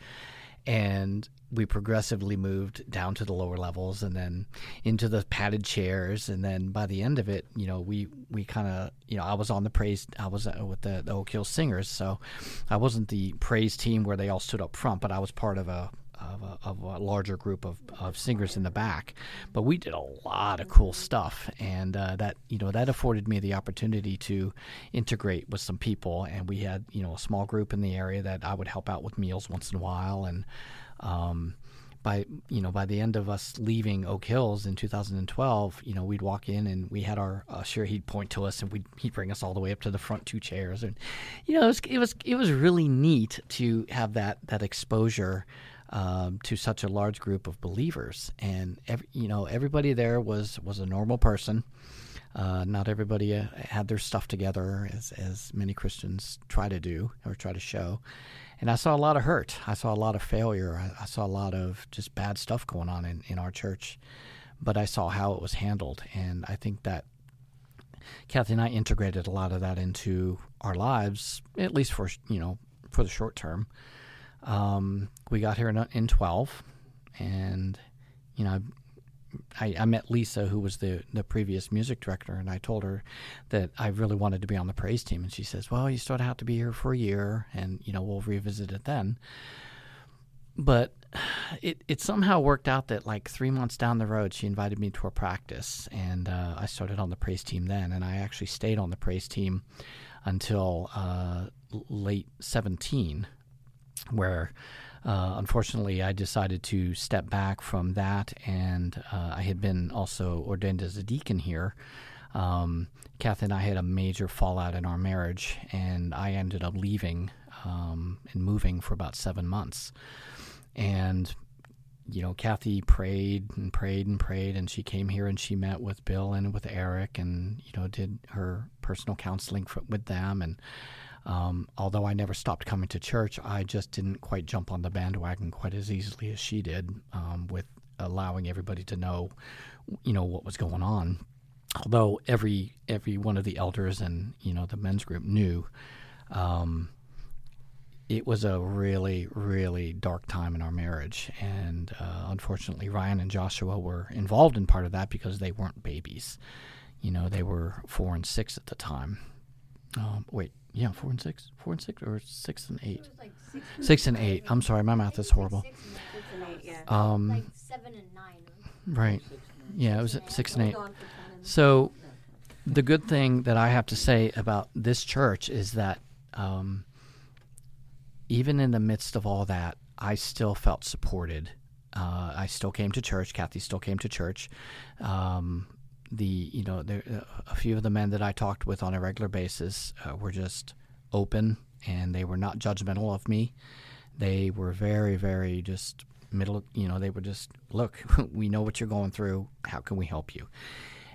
and we progressively moved down to the lower levels and then into the padded chairs. And then by the end of it you know we we kind of you know i was on the praise i was uh, with the, the oak hill singers. So i wasn't the praise team where they all stood up front but i was part of a of a, of a, larger group of, of singers in the back. But we did a lot of cool stuff, and uh, that you know that afforded me the opportunity to integrate with some people. And we had you know a small group in the area that I would help out with meals once in a while, and um, by you know by the end of us leaving Oak Hills in 2012, you know we'd walk in and we had our usher. He'd point to us and we'd he'd bring us all the way up to the front two chairs, and you know it was it was it was really neat to have that that exposure um, to such a large group of believers, and every, you know everybody there was was a normal person. Uh, not everybody uh, had their stuff together, as as many Christians try to do or try to show. And I saw a lot of hurt. I saw a lot of failure. I, I saw a lot of just bad stuff going on in, in our church. But I saw how it was handled, and I think that Kathy and I integrated a lot of that into our lives, at least for you know for the short term. Um, we got here in, in 12, and you know, I, I, met Lisa, who was the the previous music director, and I told her that I really wanted to be on the praise team, and she says, "Well, you of have to be here for a year, and you know, we'll revisit it then." But it it somehow worked out that like three months down the road, she invited me to a practice, and uh, I started on the praise team then, and I actually stayed on the praise team until uh, late seventeen where uh, unfortunately I decided to step back from that, and uh, I had been also ordained as a deacon here. Um, Kathy and I had a major fallout in our marriage, and I ended up leaving um, and moving for about seven months. And you know, Kathy prayed and prayed and prayed, and she came here and she met with Bill and with Eric, and you know, did her personal counseling for, with them, and um, although I never stopped coming to church, I just didn't quite jump on the bandwagon quite as easily as she did um, with allowing everybody to know, you know, what was going on. Although every every one of the elders and you know the men's group knew, um, it was a really really dark time in our marriage, and uh, unfortunately Ryan and Joshua were involved in part of that because they weren't babies. You know, they were four and six at the time. Um, wait, yeah, four and six, four and six, or six and eight. Like six, six and eight. I'm sorry, my math is horrible. Six and eight, yeah. Um, like seven and nine. Right. Yeah, it was at six and eight. So, the good thing that I have to say about this church is that um, even in the midst of all that, I still felt supported. Uh, I still came to church. Kathy still came to church. Um, the you know there a few of the men that I talked with on a regular basis uh, were just open and they were not judgmental of me. they were very, very just middle. You know, they were just look. [LAUGHS] we know what you're going through. How can we help you?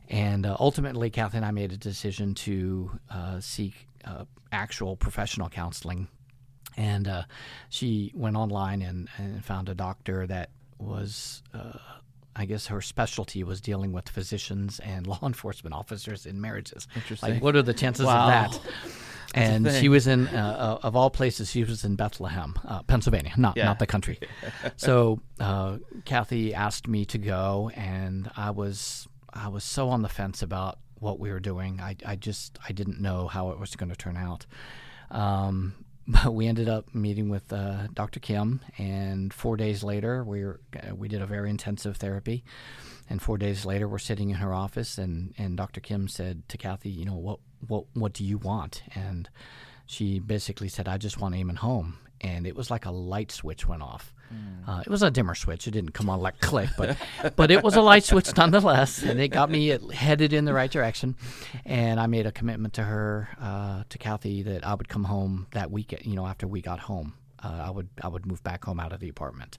And uh, ultimately, Kathy and I made a decision to uh, seek uh, actual professional counseling. And uh, she went online and, and found a doctor that was, uh, I guess, her specialty was dealing with physicians and [LAUGHS] law enforcement officers in marriages. Interesting. Like, what are the chances Wow. of that? And she was in, uh, uh, of all places, she was in Bethlehem, uh, Pennsylvania, not Yeah. not the country. [LAUGHS] so uh, Kathy asked me to go, and I was I was so on the fence about what we were doing. I, I just I didn't know how it was going to turn out. Um, but we ended up meeting with uh, Dr. Kim, and four days later, we were, uh, we did a very intensive therapy. And four days later, we're sitting in her office, and, and Dr. Kim said to Kathy, "You know what what what do you want?" And she basically said, "I just want Eamon home." And it was like a light switch went off. Uh, it was a dimmer switch. It didn't come on like click, but [LAUGHS] but it was a light switch nonetheless, and it got me headed in the right direction. And I made a commitment to her, uh, to Kathy, that I would come home that weekend. You know, after we got home, uh, I would I would move back home out of the apartment.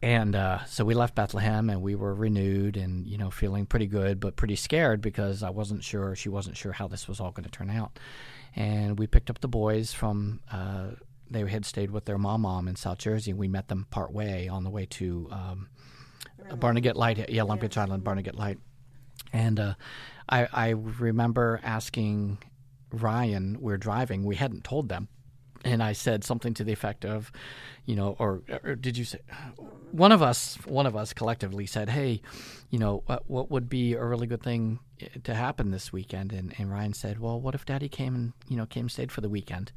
And uh, so we left Bethlehem, and we were renewed, and you know, feeling pretty good, but pretty scared because I wasn't sure. She wasn't sure how this was all going to turn out. And we picked up the boys from. Uh, they had stayed with their mom, mom in South Jersey. and We met them part way on the way to um, Barnegat Light, yeah, Long Beach Island, Barnegat Light. And uh, I, I remember asking Ryan, we're driving, we hadn't told them. And I said something to the effect of, you know, or, or did you say, one of us, one of us collectively said, hey, you know, what, what would be a really good thing eh, to happen this weekend? And, and Ryan said, well, what if Daddy came and, you know, came and stayed for the weekend?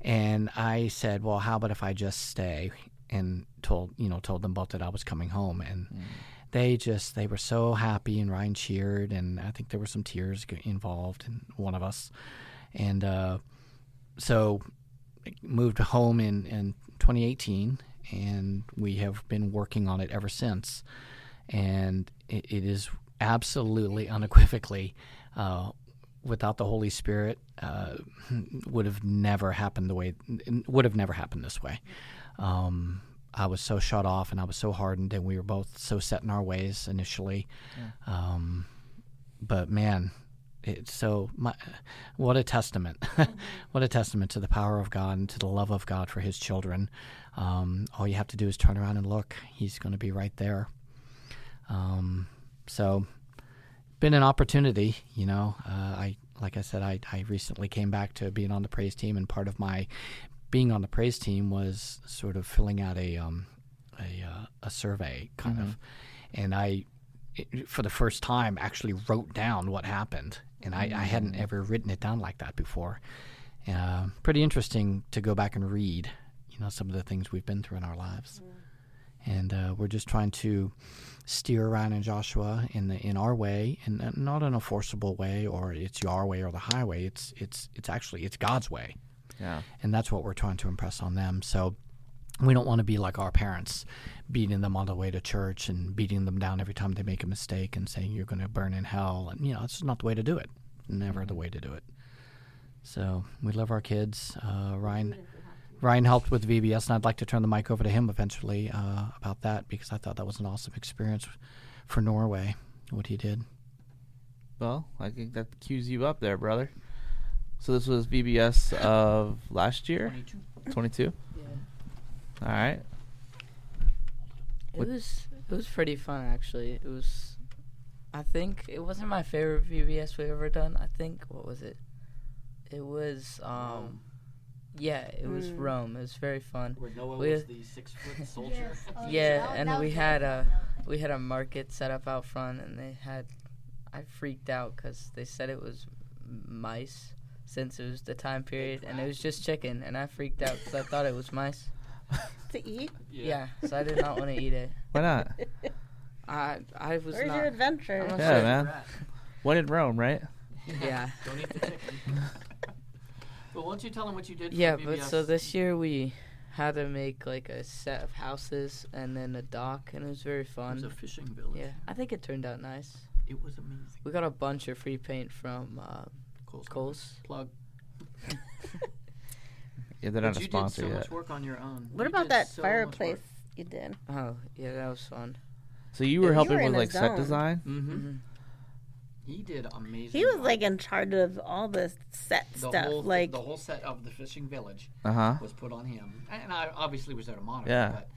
And I said, well, how about if I just stay? And told, you know, told them both that I was coming home. And they just, they were so happy. And Ryan cheered. And I think there were some tears involved in one of us. And uh, so moved home in, in 2018. And we have been working on it ever since. And it, it is absolutely unequivocally uh, without the Holy Spirit, uh, would have never happened the way would have never happened this way. Um, I was so shut off, and I was so hardened, and we were both so set in our ways initially. Um, but man, it's so my, what a testament, [LAUGHS] what a testament to the power of God and to the love of God for His children. Um, all you have to do is turn around and look; He's going to be right there. Um, so been an opportunity. You know, uh, I like I said, I, I recently came back to being on the praise team, and part of my being on the praise team was sort of filling out a um, a, uh, a survey, kind of, and I, it, for the first time, actually wrote down what happened, and I, I hadn't ever written it down like that before. Uh, pretty interesting to go back and read, you know, some of the things we've been through in our lives and uh, we're just trying to steer Ryan and Joshua in the in our way, and uh, not in a forcible way, or it's your way or the highway. It's it's it's actually it's God's way, Yeah. and that's what we're trying to impress on them. So we don't want to be like our parents, beating them on the way to church and beating them down every time they make a mistake and saying you're going to burn in hell, and you know it's not the way to do it. Never the way to do it. So we love our kids. Uh, Ryan. Ryan helped with VBS, and I'd like to turn the mic over to him eventually uh, about that because I thought that was an awesome experience for Norway, what he did. Well, I think that cues you up there, brother. So this was VBS of last year, 22. Yeah. All right. It What- was it was pretty fun actually. It was I think it wasn't my favorite VBS we've ever done. I think what was it? It was um yeah, it was Mm. Rome. It was very fun. Where Noah We- was the six foot [LAUGHS] soldier. Yeah, and we had a we had a market set up out front, and they had. I freaked out because they said it was mice since it was the time period, and it was just chicken, and I freaked out because I thought it was mice. [LAUGHS] to eat. Yeah, so I did not want to eat it. [LAUGHS] Why not? [LAUGHS] I I was Where's not. your adventure? I'm not Yeah, sure. man. When in Rome, right? Yeah. Don't eat the chicken. but why don't you tell them what you did? Yeah, for but VBS? so this year we had to make like a set of houses and then a dock, and it was very it was fun. a fishing village. Yeah, I think it turned out nice. it was amazing. We got a bunch of free paint from uh, Cole's Coles. plug. Yeah, they're not But a you sponsor did so yet. much work on your own. What You about that so fireplace you did? Oh, yeah, that was fun. So you were You helping were with a like set design. Mm-hmm. hmm He did amazing. He was work. like in charge of all the set the stuff. whole like the whole set of the fishing village Uh huh. was put on him, and I obviously was there to monitor. Yeah. But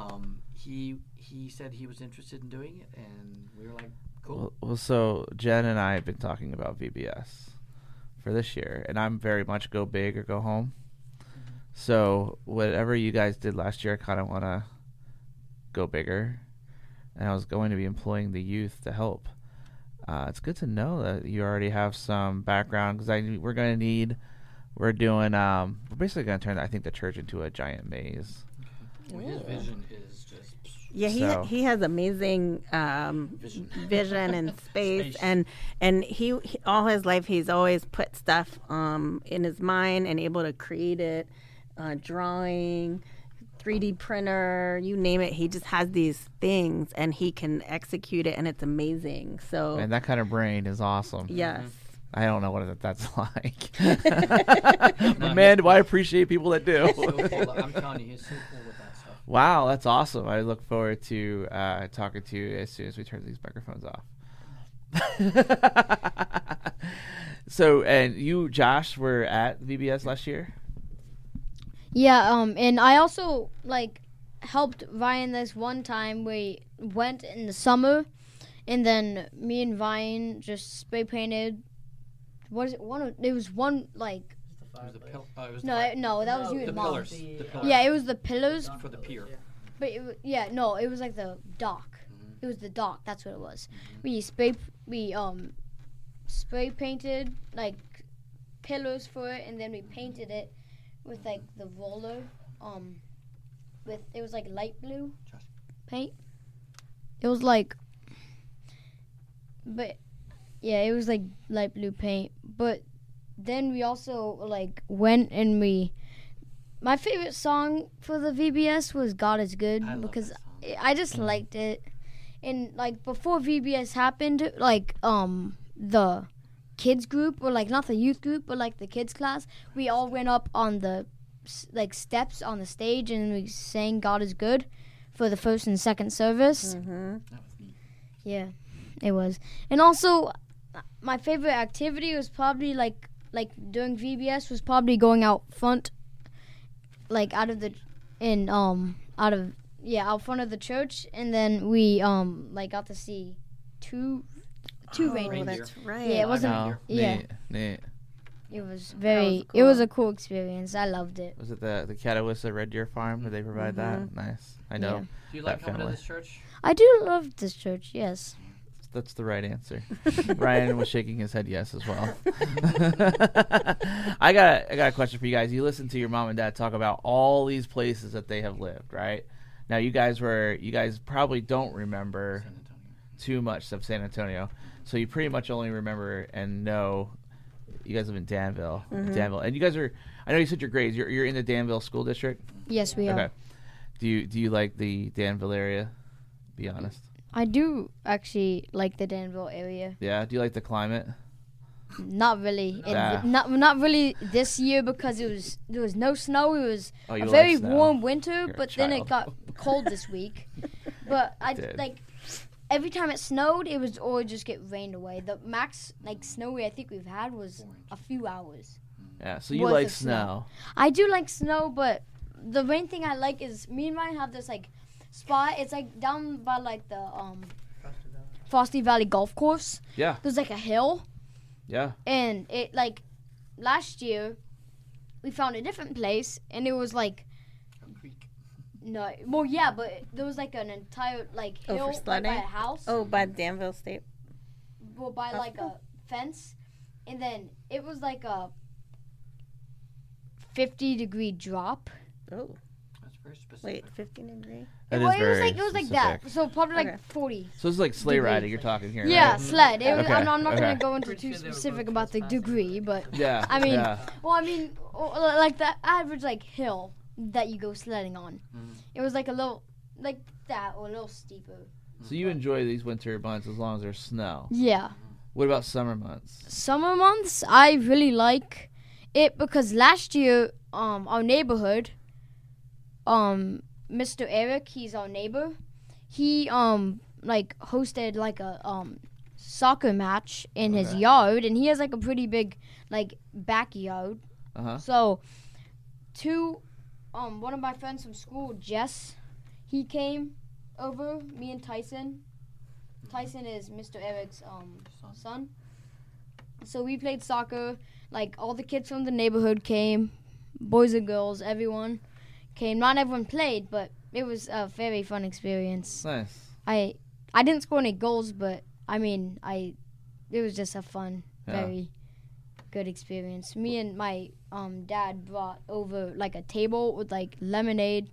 um, he he said he was interested in doing it, and we were like, cool. Well, well, so Jen and I have been talking about VBS for this year, and I'm very much go big or go home. So whatever you guys did last year, I kind of want to go bigger, and I was going to be employing the youth to help. Uh, it's good to know that you already have some background because I we're going to need. We're doing. Um, we're basically going to turn, I think, the church into a giant maze. Well, his vision is just yeah, he So- he has amazing um, Vision. vision and [LAUGHS] space, Space. and and he, he all his life he's always put stuff um, in his mind and able to create it, uh, drawing. 3D printer, you name it, he just has these things and he can execute it and it's amazing. So, And that kind of brain is awesome. yes. I don't know what that's [LAUGHS] like. [LAUGHS] but man, do I appreciate people that do. so cool. I'm telling you, he's so cool with that stuff. wow, that's awesome. I look forward to uh, talking to you as soon as we turn these microphones off. [LAUGHS] so, and you, Josh, were at VBS last year? Yeah, um, and I also like helped Ryan this one time. We went in the summer, and then me and Ryan just spray painted. What is it? One. of- It was one like It was the pill- it was the no, fi- no, that was you and mom. pillars. The pillars Yeah, it was the pillars, for the pier. but it, yeah, no, it was like the dock. It was the dock. That's what it was. We spray we um spray painted like pillars for it, and then we painted it with like the roller um with it was like light blue paint. It was like, but yeah, it was like light blue paint. But then we also like went and we. My favorite song for the VBS was "God Is Good" I because. I I just liked it. And like before VBS happened, like um the kids group or like not the youth group but like the kids class, we all went up on the like steps on the stage and we sang "God Is Good" for the first and second service. Mm-hmm. That was neat. Yeah, it was. And also, my favorite activity was probably like like during VBS was probably going out front, like out of the, in um out of yeah out front of the church, and then we um like got to see two two Oh, reindeer. that's right. Yeah, it wasn't. Yeah, neat, neat. it was very. was It was a cool experience. I loved it. Was it the the Catawissa Red Deer Farm? Did they provide that? Mm-hmm. Nice. I know. Yeah. Do you like That coming to family. this church? I do love this church. Yes. That's the right answer. [LAUGHS] Ryan was shaking his head yes as well. [LAUGHS] I got I got a question for you guys. You listen to your mom and dad talk about all these places that they have lived, right? Now you guys were you guys probably don't remember too much of San Antonio, so you pretty much only remember and know. You guys live in Danville, mm-hmm. Danville, and you guys are. I know you said your grades. You're you're in the Danville school district. Yes, we are. Okay. Do you do you like the Danville area? Be honest. I do actually like the Danville area. Yeah. Do you like the climate? Not really. It- not not really this year because it was there was no snow. It was Oh, a very warm winter, You're but then it got cold this week. [LAUGHS] But I like every time it snowed, it was always just get rained away. The max like snowy I think we've had was a few hours. Yeah. So you like snow. snow. I do like snow, but the main thing I like is me and Ryan have this like spot. It's like down by like the um Frosty Valley Golf Course. Yeah. There's like a hill. Yeah. and it like last year we found a different place and it was like A creek. No well yeah but there was like an entire like Oh, for hill like, by a house Oh, by Danville State. well by like a fence and then it was like a 50 degree drop Oh, That's very specific. wait, 15 degree. That well, is it was very like it was like that so probably like 40 So it's like sleigh Degree. riding you're talking here. yeah Right? sled it was, Okay, I'm, I'm not okay. gonna go into too sure they were specific about the degree but Yeah. I mean, yeah. Well, I mean, oh, like the average like hill that you go sledding on. Mhm. It was like a little, like that, or a little steeper. So you enjoy these winter months as long as there's snow. Yeah. What about summer months? Summer months, I really like it because last year, um our neighborhood, um Mr. Eric, he's our neighbor. He um like hosted like a um soccer match in his yard, and he has like a pretty big like backyard. Uh huh. So, two, um, one of my friends from school, Jess, he came over. Me and Tyson. Tyson is Mr. Eric's um son. So we played soccer. Like all the kids from the neighborhood came, boys and girls, everyone came. Not everyone played, but it was a very fun experience. Nice. I I didn't score any goals, but I mean I it was just a fun, Yeah. very good experience. Me and my um dad brought over like a table with like lemonade,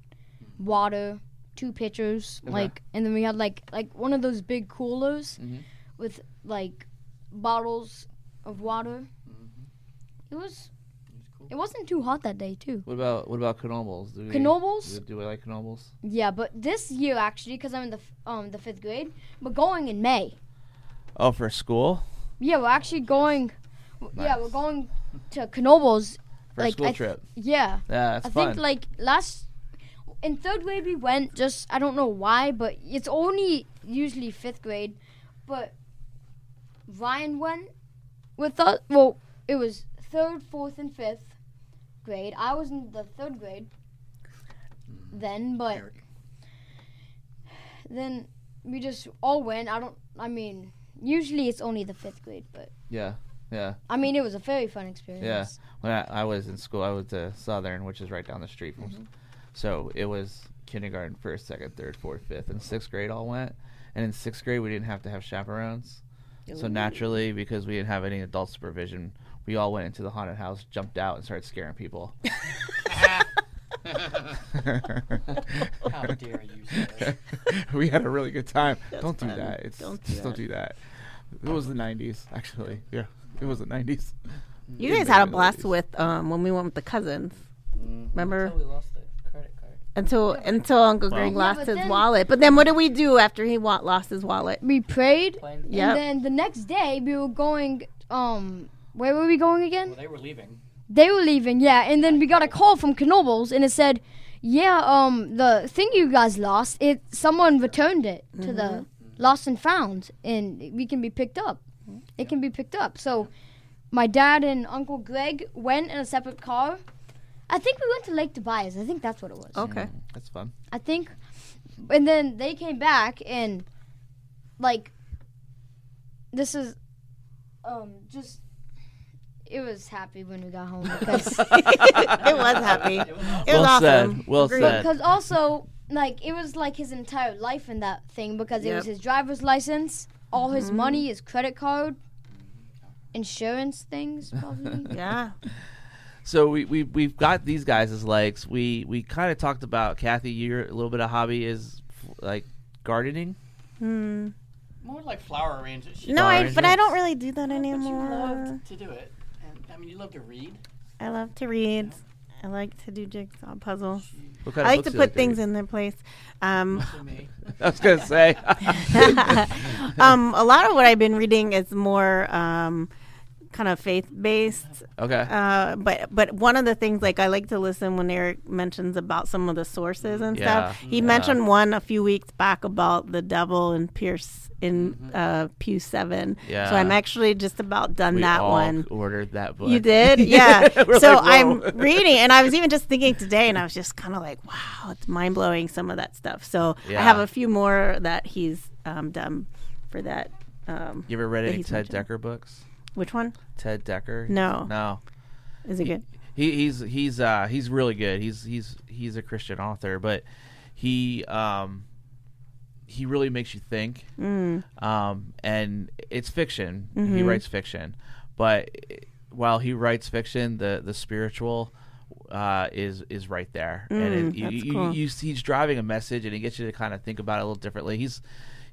water, two pitchers, Okay. like and then we had like like one of those big coolers Mhm. with like bottles of water. It was it wasn't too hot that day too. What about what about Knoebels? Do we, Knoebels? Do, we like Knoebels? Yeah, but this year actually, because I'm in the f- um the fifth grade, we're going in May. Oh, for school? Yeah, we're actually going. Yeah, we're going to Knoebels. For a Like, school I- trip? Yeah, Yeah, I fun. think like last in third grade we went. Just I don't know why, but it's only usually fifth grade. But Ryan went with us. Well, it was third, fourth, and fifth grade. I was in the third grade then, but then we just all went. I don't. I mean, usually it's only the fifth grade, but yeah, yeah. I mean, it was a very fun experience. Yeah. When I, I was in school, I went to Southern, which is right down the street Mm-hmm. So it was kindergarten, first, second, third, fourth, fifth, and sixth grade all went. And in sixth grade, we didn't have to have chaperones. So naturally, because we didn't have any adult supervision, we all went into the haunted house, jumped out, and started scaring people. [LAUGHS] [LAUGHS] [LAUGHS] How dare you, sir. we had a really good time. That's don't do fun. that. It's Don't do just don't do that. It was the '90s, actually. Yeah, it was the '90s. You guys had a blast with um when we went with the cousins. Remember? Until we lost the credit card. Until until Uncle Well- Greg lost but his then- wallet. But then what did we do after he wa- lost his wallet? We prayed, Playing Yep. and then the next day we were going. Um, where were we going again? Well, they were leaving. They were leaving, yeah. And then we got a call from Knoebels, and it said, "Yeah, um, the thing you guys lost, it someone returned it to the lost and found, and we can be picked up. It can be picked up." So, my dad and Uncle Greg went in a separate car. I think we went to Lake Tobias. I think that's what it was. Okay. Mm, That's fun. I think, and then they came back and, like, this is, um, just. It was happy when we got home because [LAUGHS] it was happy. It was well awesome. said. Well Agreed. said. because also like it was like his entire life in that thing because it was his driver's license, all his Mm-hmm. money, his credit card, insurance things [LAUGHS] probably. Yeah. So we we we've got these guys as legs. We we kind of talked about Kathy. Your little bit of hobby is like gardening. Hmm. More like flower arrangements. She, No, I, but I don't really do that but you anymore. loved to do it. And I mean, you love to read. I love to read. I like to do jigsaw puzzles. What kind I of like to books do you put things in their place. Um, [LAUGHS] [LAUGHS] I was gonna say. [LAUGHS] um, a lot of what I've been reading is more um, kind of faith based. okay. Uh, but but one of the things like I like to listen when Eric mentions about some of the sources and stuff. He yeah. mentioned one a few weeks back about the devil and Pierce in uh, Pew Seven. Yeah. So I'm actually just about done we that one. ordered that book. You did, [LAUGHS] yeah. So like, I'm [LAUGHS] reading, and I was even just thinking today, and I was just kind of like, wow, it's mind blowing some of that stuff. So I have a few more that he's um, done for that. Um, You ever read any Ted mentioned. Dekker books? Which one? Ted Dekker? No. No. Is he good? He, he's he's uh he's really good. He's he's he's a Christian author, but he um he really makes you think. Mm. Um and it's fiction. He Mhm. writes fiction, but while he writes fiction, the the spiritual uh, is is right there, and Mm, it, you, that's you, cool. you, he's driving a message, and he gets you to kind of think about it a little differently. He's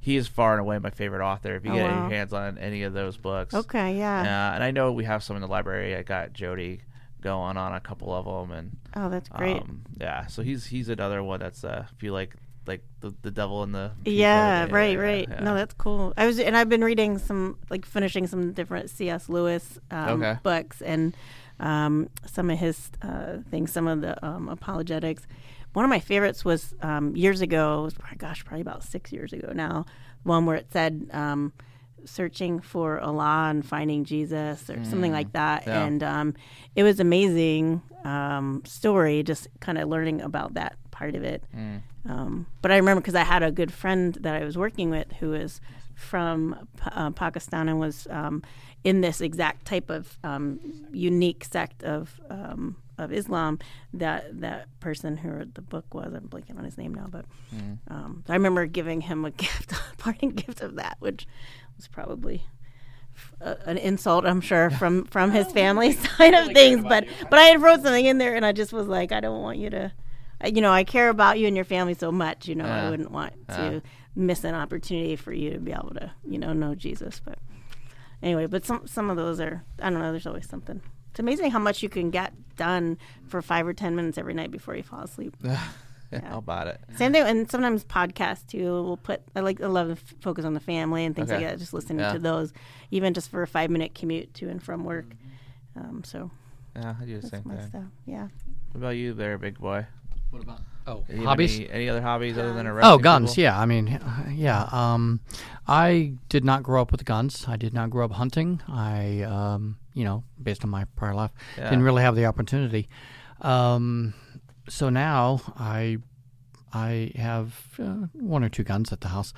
he is far and away my favorite author. If you Oh, get wow. your hands on any of those books, Okay, yeah. uh, and I know we have some in the library. I got Jody going on a couple of them, and Oh, that's great. um, yeah. So he's he's another one that's uh, if you like like the the devil in the yeah, right, yeah, right. yeah. No, that's cool. I was, and I've been reading some, like, finishing some different C.S. Lewis um, Okay. books, and um, some of his uh, things, some of the um, apologetics. One of my favorites was um, years ago. Was, gosh, probably about six years ago now. One where it said. Um, searching for Allah and finding Jesus or something like that yeah. and um, it was amazing um, story just kind of learning about that part of it um, but I remember because I had a good friend that I was working with who was from uh, Pakistan and was um, in this exact type of um, unique sect of um, of Islam. That that person who wrote the book was I'm blanking on his name now, but um, I remember giving him a [LAUGHS] gift, a parting gift of that, which was probably f- a- an insult, I'm sure, from from his [LAUGHS] family side of things. But but I had wrote something in there, and I just was like, I don't want you to, you know, I care about you and your family so much. You know, Yeah. I wouldn't want to miss an opportunity for you to be able to, you know, know Jesus. But anyway, but some some of those are, I don't know. There's always something. It's amazing how much you can get done for five or ten minutes every night before you fall asleep. [LAUGHS] Yeah. How about it? Same thing, and sometimes podcasts too. We'll put. I like. I love to f- focus on the family and things Okay. like that. Just listening Yeah. to those, even just for a five minute commute to and from work. Um, so Yeah, I do the that's same thing. stuff. Yeah. What about you, there, big boy? What about oh Do you have hobbies? Any, any other hobbies other than arresting Oh, guns. people? Yeah, I mean, uh, yeah. Um, I did not grow up with guns. I did not grow up hunting. I, um, you know, based on my prior life, Yeah. didn't really have the opportunity. Um, so now I, I have uh, one or two guns at the house,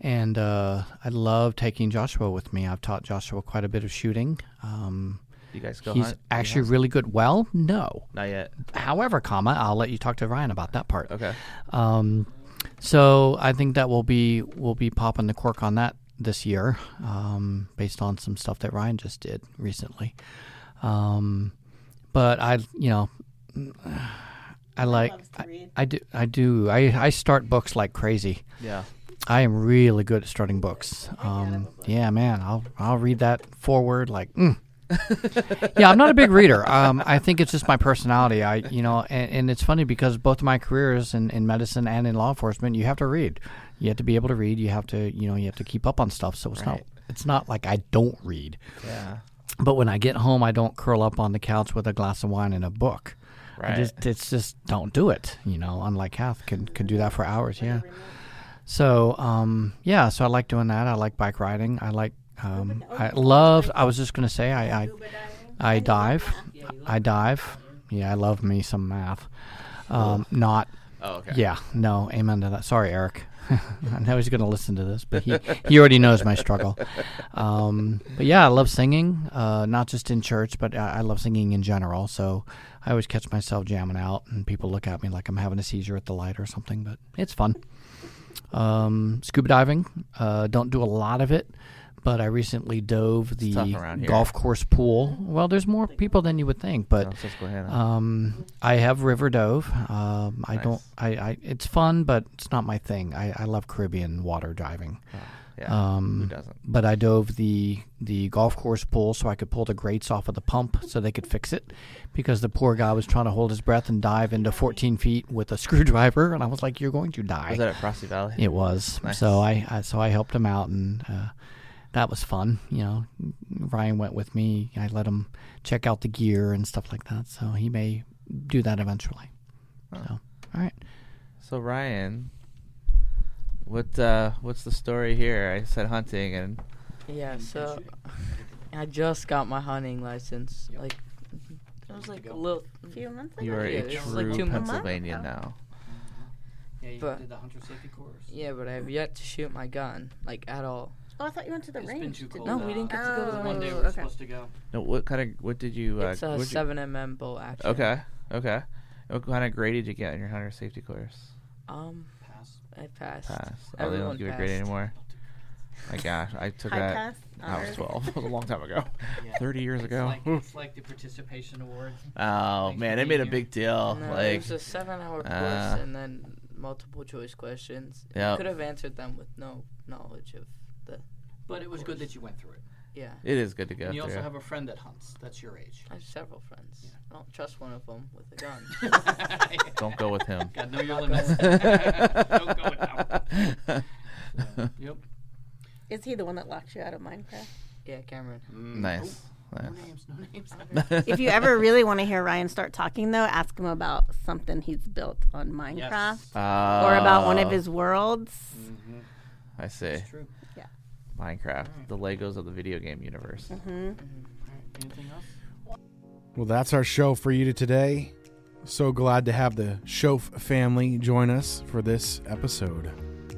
and uh, I love taking Joshua with me. I've taught Joshua quite a bit of shooting. Um, You guys go he's hunt? Actually really good. Well, no. not yet. However, comma, I'll let you talk to Ryan about that part. Okay. Um, so I think that we'll be we'll be popping the cork on that this year, um, based on some stuff that Ryan just did recently. Um, but I, you know, I like loves to I. I do I do I I start books like crazy. Yeah. I am really good at starting books. Um, yeah, man, I'll I'll read that forward like. Mm. [LAUGHS] yeah, I'm not a big reader. Um, I think it's just my personality. I, you know, and, and it's funny because both of my careers in, in medicine and in law enforcement, you have to read. You have to be able to read. You have to, you know, you have to keep up on stuff. So it's not it's not like I don't read. Yeah. But when I get home, I don't curl up on the couch with a glass of wine and a book. Right. just it's just don't do it. You know, unlike Kath can can do that for hours. Yeah. So um, yeah, so I like doing that. I like bike riding. I like um, I love. I was just gonna say I I, I dive. I dive. Yeah, I love me some math. Um, not Oh, okay. yeah, no, amen to that. Sorry, Eric. [LAUGHS] I know he's going to listen to this, but he, he already knows my struggle. Um, but yeah, I love singing, uh, not just in church, but I, I love singing in general. So I always catch myself jamming out, and people look at me like I'm having a seizure at the light or something, but it's fun. Um, scuba diving, uh, don't do a lot of it, but I recently dove the tough around here. golf course pool. Well, there's more people than you would think, but um, I have river dove. Um, I Nice. don't. I, I. It's fun, but it's not my thing. I, I love Caribbean water diving. Oh, yeah. Who Um, doesn't? but I dove the the golf course pool so I could pull the grates off of the pump so they could fix it, because the poor guy was trying to hold his breath and dive into 14 feet with a [LAUGHS] screwdriver, and I was like, "You're going to die." Was that at Frosty Valley? It was. Nice. So I, I so I helped him out, and uh, that was fun. You know, Ryan went with me. I let him check out the gear and stuff like that. So he may do that eventually. So all right. So Ryan, what uh, what's the story here? I said hunting, and Yeah, so I just got my hunting license. Like it was like a little. Few months ago. You are Yeah, a true like two months. Pennsylvanian now. Yeah, you But- did the hunter safety course. Yeah, but I have yet to shoot my gun like at all. Oh, I thought you went to the It's been range. too to cold. do No, we didn't get to go to the Oh, one day we we were okay. supposed to go. No, what kind of what did you? Uh, It's a what'd you- seven mm bolt action. Okay, okay. What kind of grade did you get in your hunter safety course? Um, Pass. I passed. Pass. Oh, they don't Everyone give a grade passed. anymore. My gosh, I took High that. pass. I was honors. twelve. [LAUGHS] It was a long time ago. [LAUGHS] Yeah. Thirty years It's ago. like, [LAUGHS] it's like the participation award. Oh Thanks man, for they being made a here. big deal. No, it like, was a seven-hour course uh, and then multiple choice questions. Yep. You could have answered them with no knowledge of the. But it was good that you went through it. Yeah, it is good to go and you through. also have a friend that hunts. That's your age. I have several friends. I don't trust one of them with a gun. [LAUGHS] Don't go with him. Got know your limits. [LAUGHS] Don't go with them. [LAUGHS] Yep. Is he the one that locked you out of Minecraft? yeah, Cameron. Mm. nice. No names. No names. If you ever really want to hear Ryan start talking, though, ask him about something he's built on Minecraft uh, or about one of Oh, his worlds. Mm-hmm. I see. True. Yeah. Minecraft, the Legos of the video game universe. Mm-hmm. Mm-hmm. Anything else? Well, that's our show for you today. So glad to have the Shoff family join us for this episode.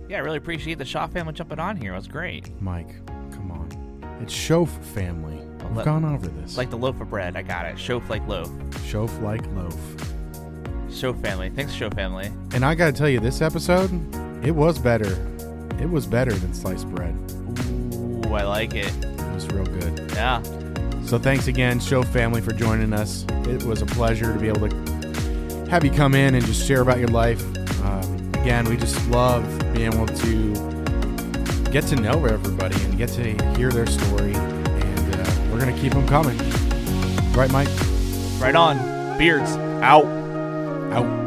Yeah, I really appreciate the Shaw family jumping on here. It was great. Mike, come on. It's Shoff family. We've let- gone over this. Like the loaf of bread. I got it. Show like loaf. Shoff like loaf. Show family. Thanks, show family. And I got to tell you, this episode, it was better. It was better than sliced bread. Ooh, I like it. It was real good. Yeah. So thanks again, Show family, for joining us. It was a pleasure to be able to have you come in and just share about your life. Um, again, we just love being able to get to know everybody and get to hear their story. And uh, we're going to keep them coming. Right, Mike? Right on. Beards out. Out.